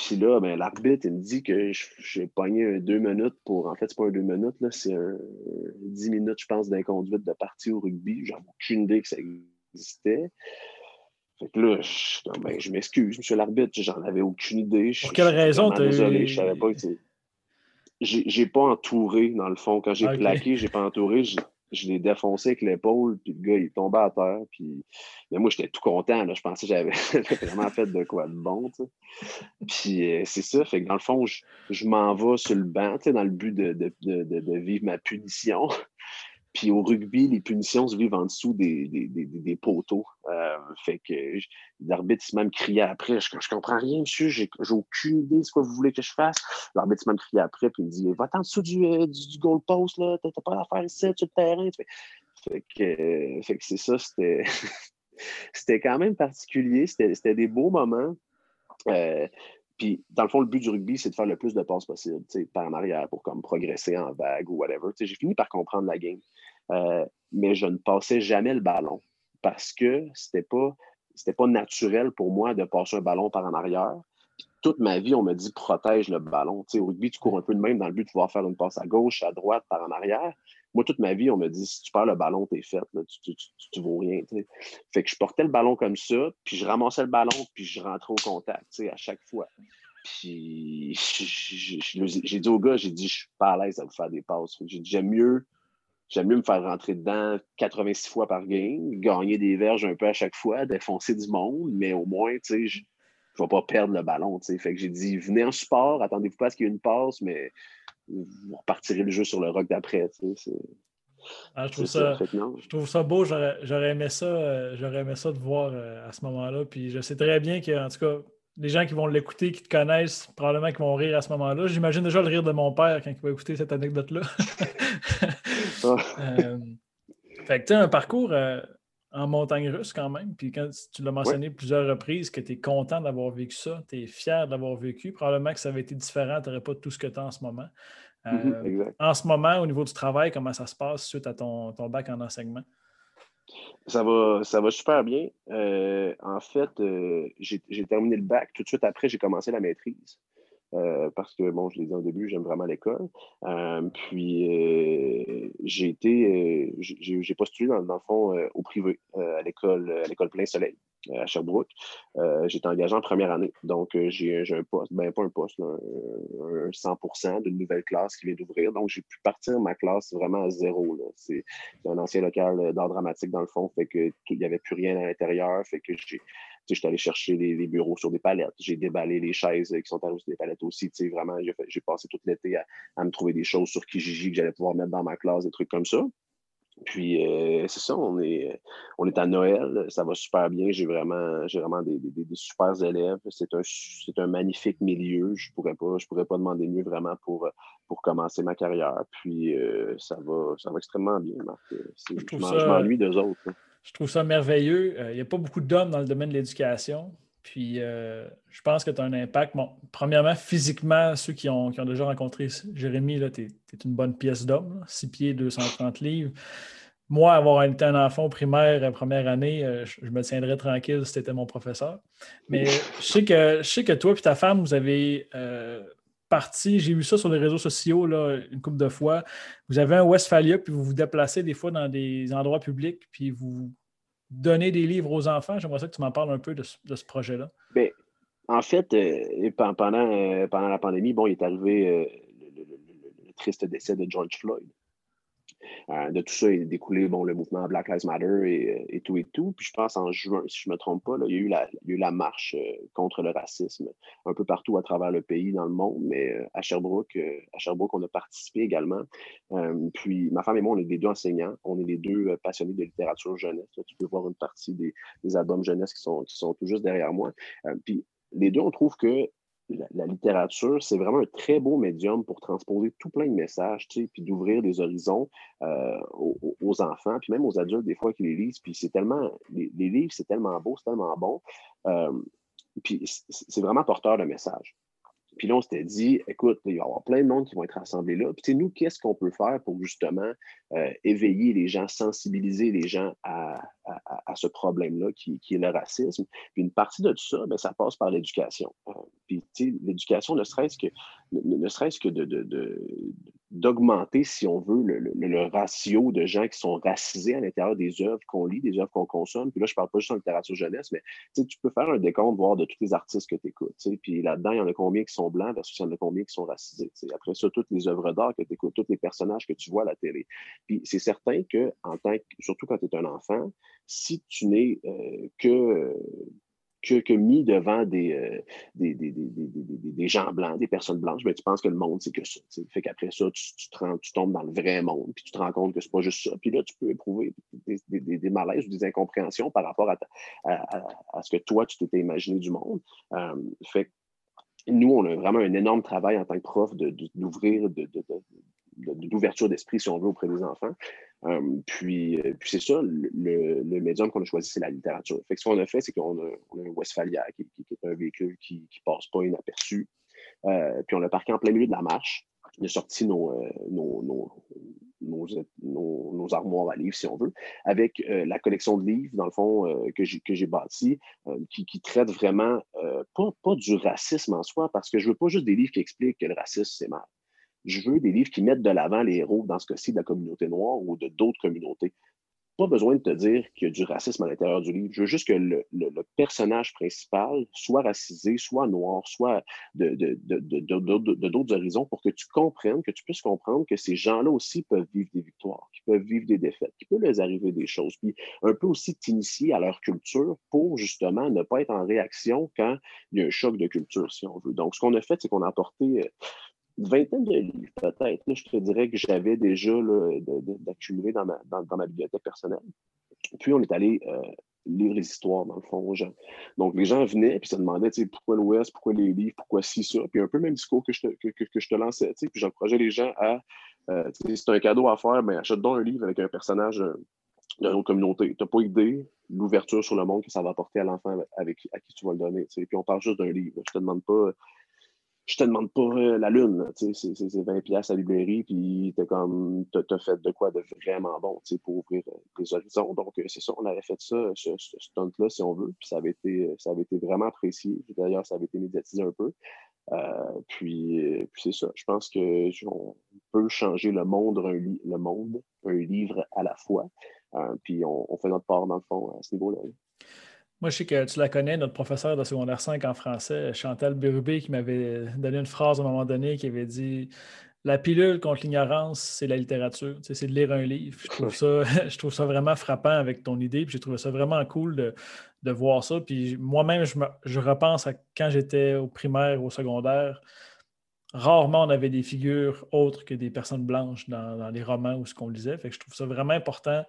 puis là, ben, l'arbitre, il me dit que j'ai pogné un deux minutes pour. En fait, c'est pas un deux minutes, c'est un dix minutes, je pense, d'inconduite de partie au rugby. J'avais aucune idée que ça existait. Fait que là, je, ben, je m'excuse, monsieur l'arbitre, j'en avais aucune idée.
Pour quelle raison
tu Désolé, je savais pas que J'ai pas entouré, dans le fond. Quand j'ai plaqué, j'ai pas entouré je l'ai défoncé avec l'épaule, puis le gars, il est tombé à terre. Puis... Mais moi, j'étais tout content. Là. Je pensais que j'avais vraiment fait de quoi de bon. Puis euh, c'est ça. Fait que dans le fond, je, m'en vais sur le banc dans le but de, de, de, de vivre ma punition. Puis au rugby, les punitions se vivent en dessous des, des, des, des poteaux. Euh, fait que l'arbitre même criait après. Je, je comprends rien, monsieur, j'ai aucune idée de ce que vous voulez que je fasse. L'arbitre même criait après, puis il me dit Va en dessous du, euh, du, goalpost, là, t'as pas à faire ici, sur le terrain. Fait, que, fait que c'est ça, c'était. c'était quand même particulier. C'était des beaux moments. Euh, puis, dans le fond, le but du rugby, c'est de faire le plus de passes possible, par en arrière pour comme progresser en vague ou whatever. J'ai fini par comprendre la game. Euh, mais je ne passais jamais le ballon parce que c'était pas, c'était pas naturel pour moi de passer un ballon par en arrière. toute ma vie, on me dit protège le ballon. au rugby, tu cours un peu de même dans le but de pouvoir faire une passe à gauche, à droite, par en arrière. Moi, toute ma vie, on me dit si tu perds le ballon, t'es fait, tu, tu, vaux rien. Fait que je portais le ballon comme ça, puis je ramassais le ballon, puis je rentrais au contact à chaque fois. Puis j'ai dit au gars, j'ai dit, je suis pas à l'aise à vous faire des passes. J'ai dit, j'aime mieux, j'aime mieux me faire rentrer dedans 86 fois par game, gagner des verges un peu à chaque fois, défoncer du monde, mais au moins, tu sais, je ne vais pas perdre le ballon. Fait que j'ai dit, venez en support, attendez-vous pas à ce qu'il y ait une passe, mais vous repartirez le jeu sur le rock d'après.
Ah, je, trouve ça, je trouve ça beau. J'aurais aimé ça, euh, j'aurais aimé ça de voir euh, à ce moment-là. Puis je sais très bien qu'en tout cas, les gens qui vont l'écouter, qui te connaissent, probablement qui vont rire à ce moment-là. J'imagine déjà le rire de mon père quand il va écouter cette anecdote-là. Ah. Euh, fait que tu un parcours en montagne russe quand même. Puis quand tu l'as mentionné plusieurs reprises que tu es content d'avoir vécu ça, tu es fier d'avoir vécu. Probablement que ça avait été différent, tu n'aurais pas tout ce que tu as en ce moment.
Mhm,
euh, en ce moment, au niveau du travail, comment ça se passe suite à ton, bac en enseignement?
Ça va, ça va super bien. Euh, en fait, euh, j'ai terminé le bac. Tout de suite après, j'ai commencé la maîtrise. Euh, parce que, bon, je l'ai dit au début, j'aime vraiment l'école. Euh, puis, j'ai été, j'ai postulé dans, le fond au privé, à l'école, à l'école Plein Soleil à Sherbrooke. J'étais engagé en première année. Donc, j'ai un poste, ben pas un poste, un, 100% d'une nouvelle classe qui vient d'ouvrir. Donc, j'ai pu partir ma classe vraiment à zéro. C'est un ancien local d'art dramatique dans le fond, fait que il n'y avait plus rien à l'intérieur. Fait que j'ai je suis allé chercher les, bureaux sur des palettes. J'ai déballé les chaises qui sont arrivées sur des palettes aussi. Vraiment, j'ai passé tout l'été à, me trouver des choses sur Kijiji que j'allais pouvoir mettre dans ma classe, des trucs comme ça. Puis euh, c'est ça, on est, on est à Noël, ça va super bien. J'ai vraiment, j'ai vraiment des, des, super élèves. C'est un, un magnifique milieu. Je pourrais pas, je pourrais pas demander mieux vraiment pour, pour commencer ma carrière. Puis euh, ça va, ça va extrêmement bien, Marc. Je, je m'ennuie d'eux autres.
Je trouve ça merveilleux. Euh, il n'y a pas beaucoup d'hommes dans le domaine de l'éducation. Puis euh, je pense que tu as un impact. Bon, premièrement, physiquement, ceux qui ont, déjà rencontré Jérémy, tu es, une bonne pièce d'homme, 6 pieds, 230 livres. Moi, avoir été un enfant primaire, euh, première année, je, me tiendrais tranquille si tu étais mon professeur. Mais je sais que, je sais que toi et ta femme, vous avez parti, j'ai vu ça sur les réseaux sociaux là, une couple de fois. Vous avez un Westphalia, puis vous vous déplacez des fois dans des endroits publics, puis vous donnez des livres aux enfants. J'aimerais ça que tu m'en parles un peu de, ce projet-là.
Bien, en fait, euh, pendant, euh, pendant la pandémie, bon, il est arrivé euh, le, triste décès de George Floyd. Euh, de tout ça est découlé bon, le mouvement Black Lives Matter et, et, tout et tout. Puis je pense en juin, si je ne me trompe pas, il, y a eu la, eu la marche euh, contre le racisme un peu partout à travers le pays, dans le monde, mais euh, à Sherbrooke, à Sherbrooke, on a participé également. puis ma femme et moi, on est les deux enseignants, on est les deux passionnés de littérature jeunesse. tu peux voir une partie des, des albums jeunesse qui sont, qui sont tout juste derrière moi. puis les deux, on trouve que la, littérature, c'est vraiment un très beau médium pour transposer tout plein de messages, tu sais, puis d'ouvrir des horizons euh, aux, enfants, puis même aux adultes, des fois, qui les lisent. Puis c'est tellement, les, livres, c'est tellement beau, c'est tellement bon. Euh, puis c'est vraiment porteur de messages. Puis là, on s'était dit, écoute, il va y avoir plein de monde qui vont être rassemblés là. Puis nous, qu'est-ce qu'on peut faire pour justement euh, éveiller les gens, sensibiliser les gens à, ce problème-là qui, est le racisme? Puis une partie de tout ça, bien, ça passe par l'éducation. Euh, puis l'éducation, ne serait-ce que, ne, serait-ce que d'augmenter, si on veut, le, ratio de gens qui sont racisés à l'intérieur des œuvres qu'on lit, des œuvres qu'on consomme. Puis là, je ne parle pas juste en littérature jeunesse, mais tu peux faire un décompte, voir de tous les artistes que tu écoutes. Puis là-dedans, il y en a combien qui sont blancs versus il y en a combien qui sont racisés. Après ça, toutes les œuvres d'art que tu écoutes, tous les personnages que tu vois à la télé. Puis c'est certain que, surtout quand tu es un enfant, si tu n'es euh, que que, mis devant des, euh, des, des, des, gens blancs, des personnes blanches, ben, tu penses que le monde, c'est que ça. Fait qu'après ça, tu, tombes dans le vrai monde, puis tu te rends compte que c'est pas juste ça. Puis là, tu peux éprouver des, malaises ou des incompréhensions par rapport à, à, ce que toi, tu t'étais imaginé du monde. Euh, fait nous, on a vraiment un énorme travail en tant que prof d'ouvrir, de, d'ouverture d'esprit, si on veut, auprès des enfants. Euh, puis, euh, puis c'est ça, le, médium qu'on a choisi, c'est la littérature. Fait ce qu'on a fait, c'est qu'on a, un Westphalia, qui, est un véhicule qui ne passe pas inaperçu. Euh, puis on l'a parqué en plein milieu de la marche. On a sorti nos, armoires à livres, si on veut, avec la collection de livres, dans le fond, que j'ai bâti, qui, qui, traite vraiment, pas, pas du racisme en soi, parce que je veux pas juste des livres qui expliquent que le racisme, c'est mal je veux des livres qui mettent de l'avant les héros, dans ce cas-ci, de la communauté noire ou de d'autres communautés. Pas besoin de te dire qu'il y a du racisme à l'intérieur du livre. Je veux juste que le, personnage principal soit racisé, soit noir, soit de, d'autres horizons pour que tu comprennes, que tu puisses comprendre que ces gens-là aussi peuvent vivre des victoires, qu'ils peuvent vivre des défaites, qu'il peut leur arriver des choses. Puis un peu aussi t'initier à leur culture pour justement ne pas être en réaction quand il y a un choc de culture, si on veut. Donc, ce qu'on a fait, c'est qu'on a apporté euh, une vingtaine de livres, peut-être. Je te dirais que j'avais déjà d'accumuler dans ma, dans, ma bibliothèque personnelle. Puis, on est allé euh, lire les histoires, dans le fond, aux gens. Donc, les gens venaient et se demandaient pourquoi l'Ouest, pourquoi les livres, pourquoi ci, ça. Puis, un peu le même discours que je te, que, je te lançais. Puis, j'encourageais les gens à. Euh, c'est un cadeau à faire, mais achète donc un livre avec un personnage euh, de notre communauté. Tu n'as pas idée l'ouverture sur le monde que ça va apporter à l'enfant avec, à qui tu vas le donner. Puis, on parle juste d'un livre. Je te demande pas je te demande pas euh, la lune, c'est 20 pièces à la librairie, puis t'as comme t'as fait de quoi de vraiment bon, pour ouvrir euh, des horizons. Donc euh, c'est ça, on avait fait ça, ce, stunt-là, si on veut, puis ça avait été, ça avait été vraiment apprécié. D'ailleurs, ça avait été médiatisé un peu. puis, c'est ça. Je pense que on peut changer le monde, un, le monde, un livre à la fois. puis on, fait notre part dans le fond à ce niveau-là.
Moi, je sais que tu la connais, notre professeur de secondaire 5 en français, Chantal Bérubé, qui m'avait donné une phrase à un moment donné qui avait dit La pilule contre l'ignorance, c'est la littérature. c'est de lire un livre. Je trouve, ça, je trouve ça vraiment frappant avec ton idée. Puis j'ai trouvé ça vraiment cool de, voir ça. Puis moi-même, je, repense à quand j'étais au primaire, au secondaire. Rarement on avait des figures autres que des personnes blanches dans, les romans ou ce qu'on lisait. Fait que je trouve ça vraiment important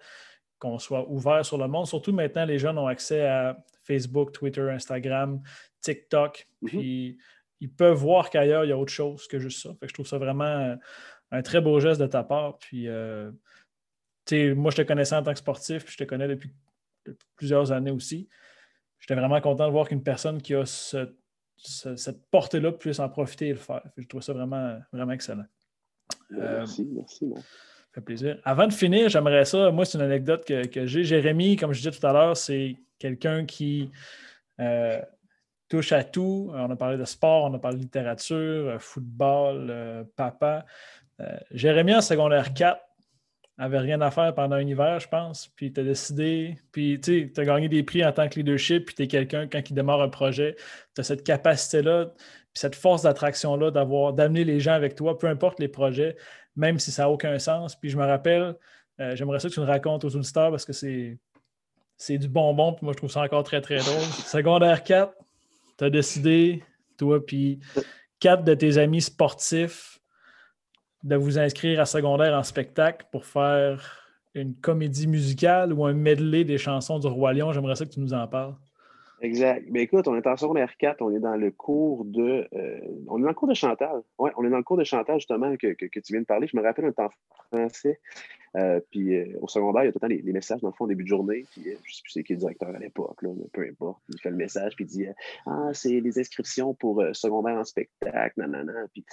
qu'on soit ouvert sur le monde. Surtout maintenant, les jeunes ont accès à Facebook, Twitter, Instagram, TikTok. Mhm. Puis ils peuvent voir qu'ailleurs, il y a autre chose que juste ça. Fait que je trouve ça vraiment un très beau geste de ta part. Puis, euh, moi, je te connaissais en tant que sportif, puis je te connais depuis, plusieurs années aussi. J'étais vraiment content de voir qu'une personne qui a cette portée-là puisse en profiter et le faire. je trouve ça vraiment, vraiment excellent.
Merci, merci
fait plaisir. Avant de finir, j'aimerais ça. Moi, c'est une anecdote que, j'ai. Jérémy, comme je disais tout à l'heure, c'est quelqu'un qui euh, touche à tout. On a parlé de sport, on a parlé de littérature, euh, football, euh, papa. Jérémy, en secondaire 4, avait rien à faire pendant un hiver, je pense. Puis tu as décidé, puis tu as gagné des prix en tant que leadership, puis tu es quelqu'un, quand il démarre un projet, tu as cette capacité-là, puis cette force d'attraction-là d'avoir, d'amener les gens avec toi, peu importe les projets même si ça n'a aucun sens. Puis je me rappelle, euh, j'aimerais ça que tu nous racontes aux auditeurs parce que c'est, c'est du bonbon, puis moi je trouve ça encore très très drôle. Secondaire 4, tu as décidé, toi, puis quatre de tes amis sportifs, de vous inscrire à secondaire en spectacle pour faire une comédie musicale ou un medley des chansons du Roi Lion. J'aimerais ça que tu nous en parles.
Exact. Mais écoute, on est en secondaire 4, on est dans le cours de. Euh, on est dans le cours de chantage. Oui, on est dans le cours de chantage, justement, que, que, tu viens de parler. Je me rappelle un temps français. Euh, puis euh, au secondaire, il y a tout le temps les, messages dans le fond au début de journée. Puis je ne sais plus c'est qui le directeur à l'époque, peu importe. Il fait le message, puis il dit Ah, c'est les inscriptions pour secondaire en spectacle, nanana. Puis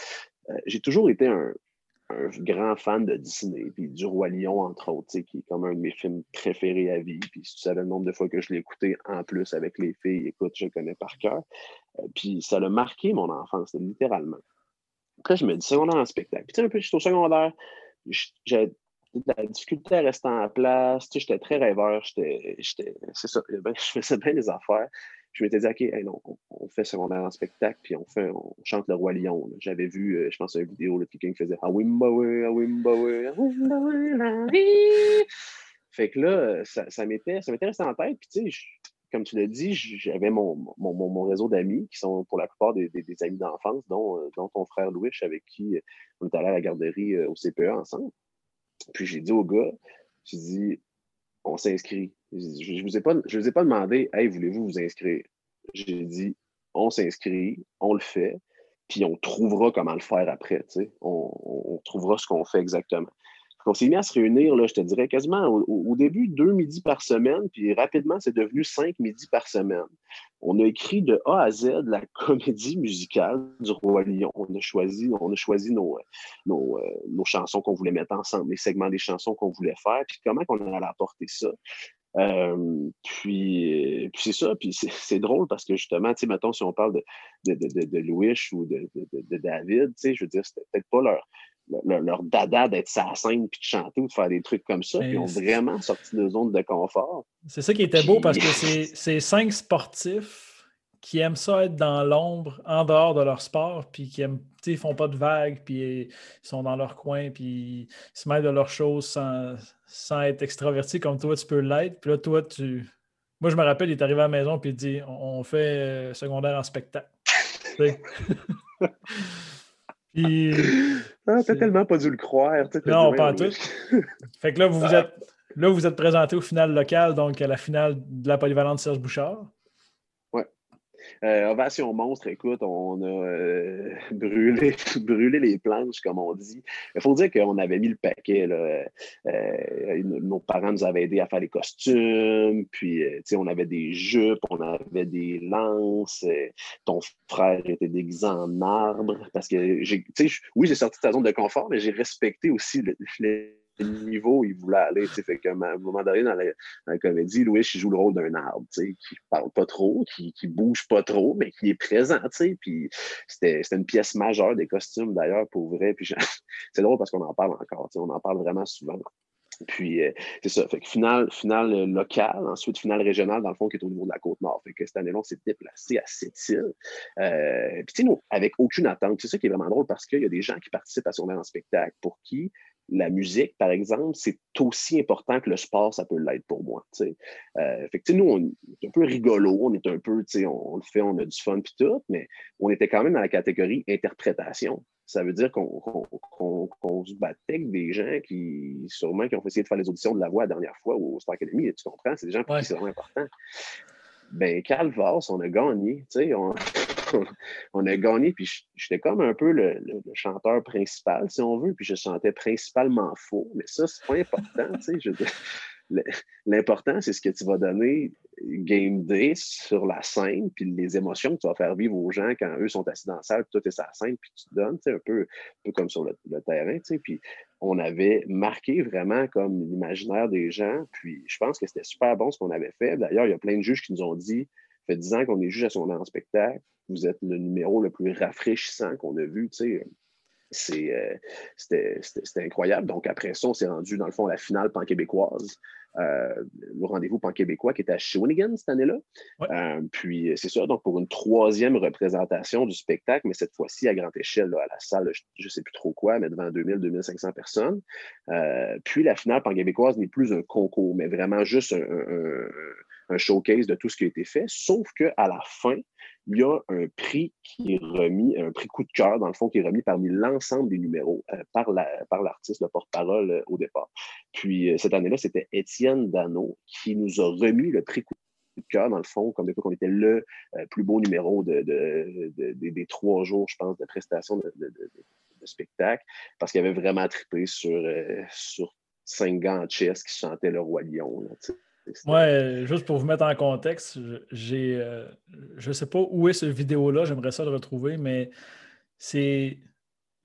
j'ai toujours été un, un grand fan de Disney, puis du Roi Lion, entre autres, qui est comme un de mes films préférés à vie. Puis si tu savais le nombre de fois que je l'ai écouté en plus avec les filles, écoute, je connais par cœur. Euh, puis ça l'a marqué mon enfance, littéralement. Après, je me dis, secondaire en spectacle. Puis tu sais, un peu, j'étais au secondaire, j'ai de la difficulté à rester en place. Tu sais, j'étais très rêveur. J'étais, c'est ça, je faisais bien les affaires je m'étais dit, OK, non, on, fait secondaire en spectacle, puis on, fait, on chante le Roi Lion. J'avais vu, euh, je pense, une vidéo de quelqu'un qui faisait Ah Wimbawe, ah Wimbawe, ah Fait que là, ça, ça m'était resté en tête. Puis, tu sais, comme tu l'as dit, j'avais mon, mon, mon, réseau d'amis qui sont pour la plupart des, des, amis d'enfance, dont, euh, dont, ton frère Louis, avec qui euh, on est allé à la garderie au CPE ensemble. Puis j'ai dit au gars, j'ai dit, on s'inscrit. Je ne vous, ai pas, je vous ai pas demandé, hey, voulez-vous vous inscrire? J'ai dit, on s'inscrit, on le fait, puis on trouvera comment le faire après. On, on, trouvera ce qu'on fait exactement. On s'est mis à se réunir, je te dirais, quasiment au, début, deux midis par semaine, puis rapidement, c'est devenu cinq midis par semaine. On a écrit de A à Z la comédie musicale du Roi Lion. On a choisi, on a choisi nos, nos, euh, nos chansons qu'on voulait mettre ensemble, les segments des chansons qu'on voulait faire, puis comment on allait apporter ça. Euh, puis, c'est ça, puis c'est drôle parce que justement, tu sais, mettons, si on parle de, de, de, de Louis ou de, de, David, tu sais, je veux dire, c'était peut-être pas leur, leur, dada d'être sa scène puis de chanter ou de faire des trucs comme ça. Puis ils ont vraiment sorti de zone de confort.
C'est ça qui était beau parce que c'est cinq sportifs qui aiment ça être dans l'ombre, en dehors de leur sport, puis qui aiment, ils font pas de vagues, puis ils sont dans leur coin, puis ils se mettent de leurs choses sans, sans être extravertis comme toi, tu peux l'être. Puis là, toi, tu. Moi, je me rappelle, il est arrivé à la maison, puis il dit on, fait euh, secondaire en spectacle.
Puis. Ah, t'as tellement pas dû le croire.
Non, pas tout. fait que là, vous vous êtes. Là, vous êtes présenté au final local, donc à la finale de la polyvalente Serge Bouchard.
Euh, Ovation monstre, écoute, on a euh, brûlé, brûlé les planches, comme on dit. Il faut dire qu'on avait mis le paquet. Euh, nos parents nous avaient aidés à faire les costumes, puis on avait des jupes, on avait des lances. ton frère était déguisé en arbre. Parce que, oui, j'ai sorti de ta zone de confort, mais j'ai respecté aussi le, niveau il voulait aller. Fait qu'à un moment donné, dans la, comédie, Louis, joue le rôle d'un arbre, qui parle pas trop, qui, qui bouge pas trop, mais qui est présent. Puis c'était une pièce majeure des costumes, d'ailleurs, pour vrai. C'est drôle parce qu'on en parle encore. On en parle vraiment souvent. Puis, euh, c'est ça. Fait que finale, locale, ensuite finale régionale, dans le fond, qui est au niveau de la Côte-Nord. Fait que cette année-là, on s'est déplacé à Sept-Îles. Euh, puis, tu sais, avec aucune attente. C'est ça qui est vraiment drôle parce qu'il y a des gens qui participent à son en spectacle pour qui? La musique, par exemple, c'est aussi important que le sport, ça peut l'être pour moi. Euh, fait que, nous, on est un peu rigolo, on est un peu, on, on le fait, on a du fun puis tout, mais on était quand même dans la catégorie interprétation. Ça veut dire qu'on se battait avec des gens qui, sûrement, qui ont essayé de faire les auditions de la voix la dernière fois au Star Academy, tu comprends? C'est des gens pour qui c'est vraiment important. Ben, Calvas, on a gagné, tu sais, on, on, a gagné, puis j'étais comme un peu le, chanteur principal, si on veut, puis je chantais principalement faux, mais ça, c'est pas important, L'important, c'est ce que tu vas donner game day sur la scène, puis les émotions que tu vas faire vivre aux gens quand eux sont assis dans la salle, puis toi, tu sur la scène, puis tu te donnes, un peu, comme sur le, terrain, puis on avait marqué vraiment comme l'imaginaire des gens, puis je pense que c'était super bon ce qu'on avait fait. D'ailleurs, il y a plein de juges qui nous ont dit, fait 10 ans qu'on est juge à son en spectacle, vous êtes le numéro le plus rafraîchissant qu'on a vu. Euh, c'était incroyable. Donc, après ça, on s'est rendu, dans le fond, à la finale pan-québécoise. Euh, le rendez-vous pan-québécois qui était à Shawinigan cette année-là. Euh, puis, c'est ça, donc pour une troisième représentation du spectacle, mais cette fois-ci à grande échelle, à la salle, je ne sais plus trop quoi, mais devant 2000-2500 personnes. puis, la finale pan-québécoise n'est plus un concours, mais vraiment juste un, un showcase de tout ce qui a été fait, sauf qu'à la fin, il y a un prix qui est remis, un prix coup de cœur, dans le fond, qui est remis parmi l'ensemble des numéros euh, par, l'artiste, le porte-parole euh, au départ. Puis euh, cette année-là, c'était Étienne Dano qui nous a remis le prix coup de cœur, dans le fond, comme qu'on était le plus beau numéro de, des trois jours, je pense, de prestation de, spectacle, parce qu'il avait vraiment trippé sur, sur cinq gants de chess qui chantaient le Roi Lion.
Ouais, juste pour vous mettre en contexte, j'ai, euh, je ne sais pas où est ce vidéo-là, j'aimerais ça le retrouver, mais c'est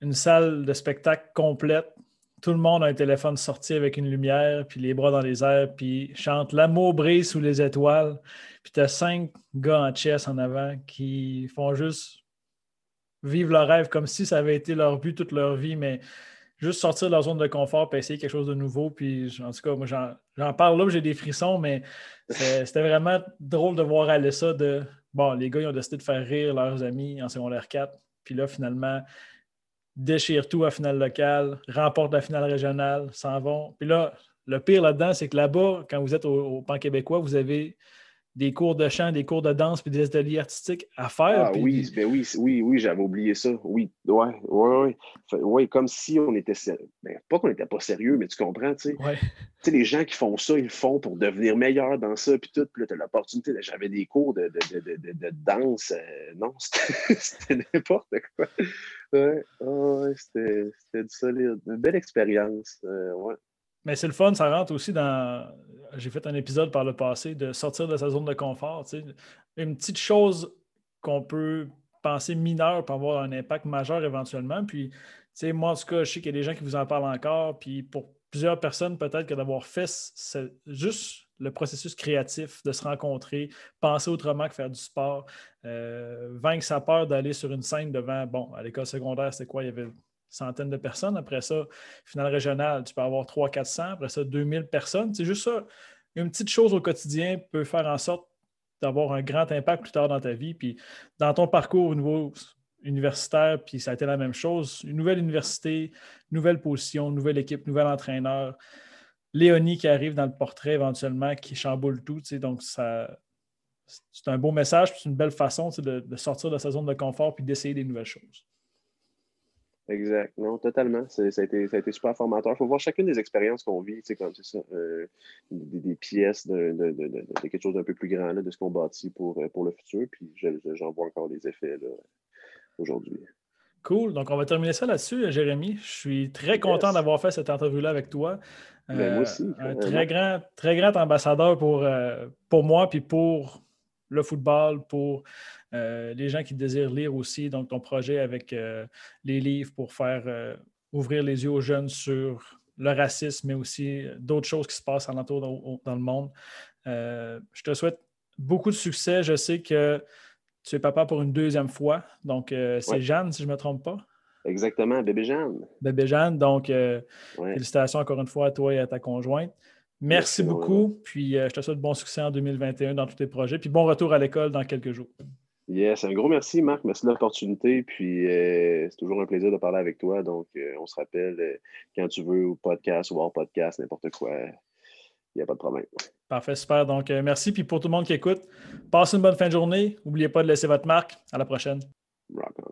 une salle de spectacle complète. Tout le monde a un téléphone sorti avec une lumière, puis les bras dans les airs, puis chante L'amour brille sous les étoiles. Puis tu as cinq gars en chess en avant qui font juste vivre leur rêve comme si ça avait été leur but toute leur vie, mais juste sortir de leur zone de confort et essayer quelque chose de nouveau. Puis, en tout cas, moi, j'en parle là, j'ai des frissons, mais c'était vraiment drôle de voir aller ça de bon, les gars, ils ont décidé de faire rire leurs amis en secondaire 4. Puis là, finalement, déchirent tout à finale locale, remportent la finale régionale, s'en vont. Puis là, le pire là-dedans, c'est que là-bas, quand vous êtes au, au Pan québécois, vous avez des cours de chant, des cours de danse, puis des ateliers artistiques à faire.
Ah oui, ben oui, oui, oui, j'avais oublié ça. Oui, ouais, ouais, ouais. ouais comme si on était sérieux. Ben, pas qu'on n'était pas sérieux, mais tu comprends, tu sais. Tu sais, les gens qui font ça, ils le font pour devenir meilleurs dans ça, puis tout. Puis là, tu as l'opportunité. J'avais des cours de, de, de, de danse. Euh, non, c'était n'importe quoi. Ouais, ouais c'était du solide. Une belle expérience. Euh, ouais.
Mais c'est le fun, ça rentre aussi dans. J'ai fait un épisode par le passé de sortir de sa zone de confort. Une petite chose qu'on peut penser mineure peut avoir un impact majeur éventuellement. Puis, moi, en tout cas, je sais qu'il y a des gens qui vous en parlent encore. Puis, pour plusieurs personnes, peut-être que d'avoir fait juste le processus créatif, de se rencontrer, penser autrement que faire du sport, euh, vaincre sa peur d'aller sur une scène devant, bon, à l'école secondaire, c'était quoi? Centaines de personnes. Après ça, finale régionale, tu peux avoir 300-400. Après ça, 2000 personnes. C'est juste ça. Une petite chose au quotidien peut faire en sorte d'avoir un grand impact plus tard dans ta vie. Puis dans ton parcours au niveau universitaire, puis ça a été la même chose. Une nouvelle université, nouvelle position, nouvelle équipe, nouvel entraîneur. Léonie qui arrive dans le portrait éventuellement, qui chamboule tout. Donc, c'est un beau message, c'est une belle façon de, de, sortir de sa zone de confort puis d'essayer des nouvelles choses.
Exact. Non, totalement. Ça a, été, ça a été super formateur. Il faut voir chacune des expériences qu'on vit, tu sais, comme c'est ça, euh, des, pièces de, de, de, quelque chose d'un peu plus grand, là, de ce qu'on bâtit pour, euh, pour le futur. Puis j'en vois encore les effets aujourd'hui.
Cool. Donc, on va terminer ça là-dessus, Jérémy. Je suis très content d'avoir fait cette entrevue-là avec toi.
Ben, moi euh, aussi.
Un très grand, très grand ambassadeur pour, pour moi puis pour le football, pour euh, les gens qui désirent lire aussi, donc ton projet avec euh, les livres pour faire euh, ouvrir les yeux aux jeunes sur le racisme, mais aussi d'autres choses qui se passent alentour dans, dans le monde. je te souhaite beaucoup de succès. Je sais que tu es papa pour une deuxième fois. Donc, c'est Jeanne, si je ne me trompe pas.
Exactement, bébé Jeanne.
Bébé Jeanne. Donc, félicitations encore une fois à toi et à ta conjointe. Merci, beaucoup. Puis, je te souhaite bon succès en 2021 dans tous tes projets. Puis, bon retour à l'école dans quelques jours.
Yes, un gros merci, Marc. Merci de l'opportunité. Puis euh, c'est toujours un plaisir de parler avec toi. Donc, euh, on se rappelle euh, quand tu veux, podcast ou hors podcast, n'importe quoi. Il n'y a pas de problème.
Parfait, super. Donc, merci. Puis pour tout le monde qui écoute, passez une bonne fin de journée. N'oubliez pas de laisser votre marque. À la prochaine. Rock on.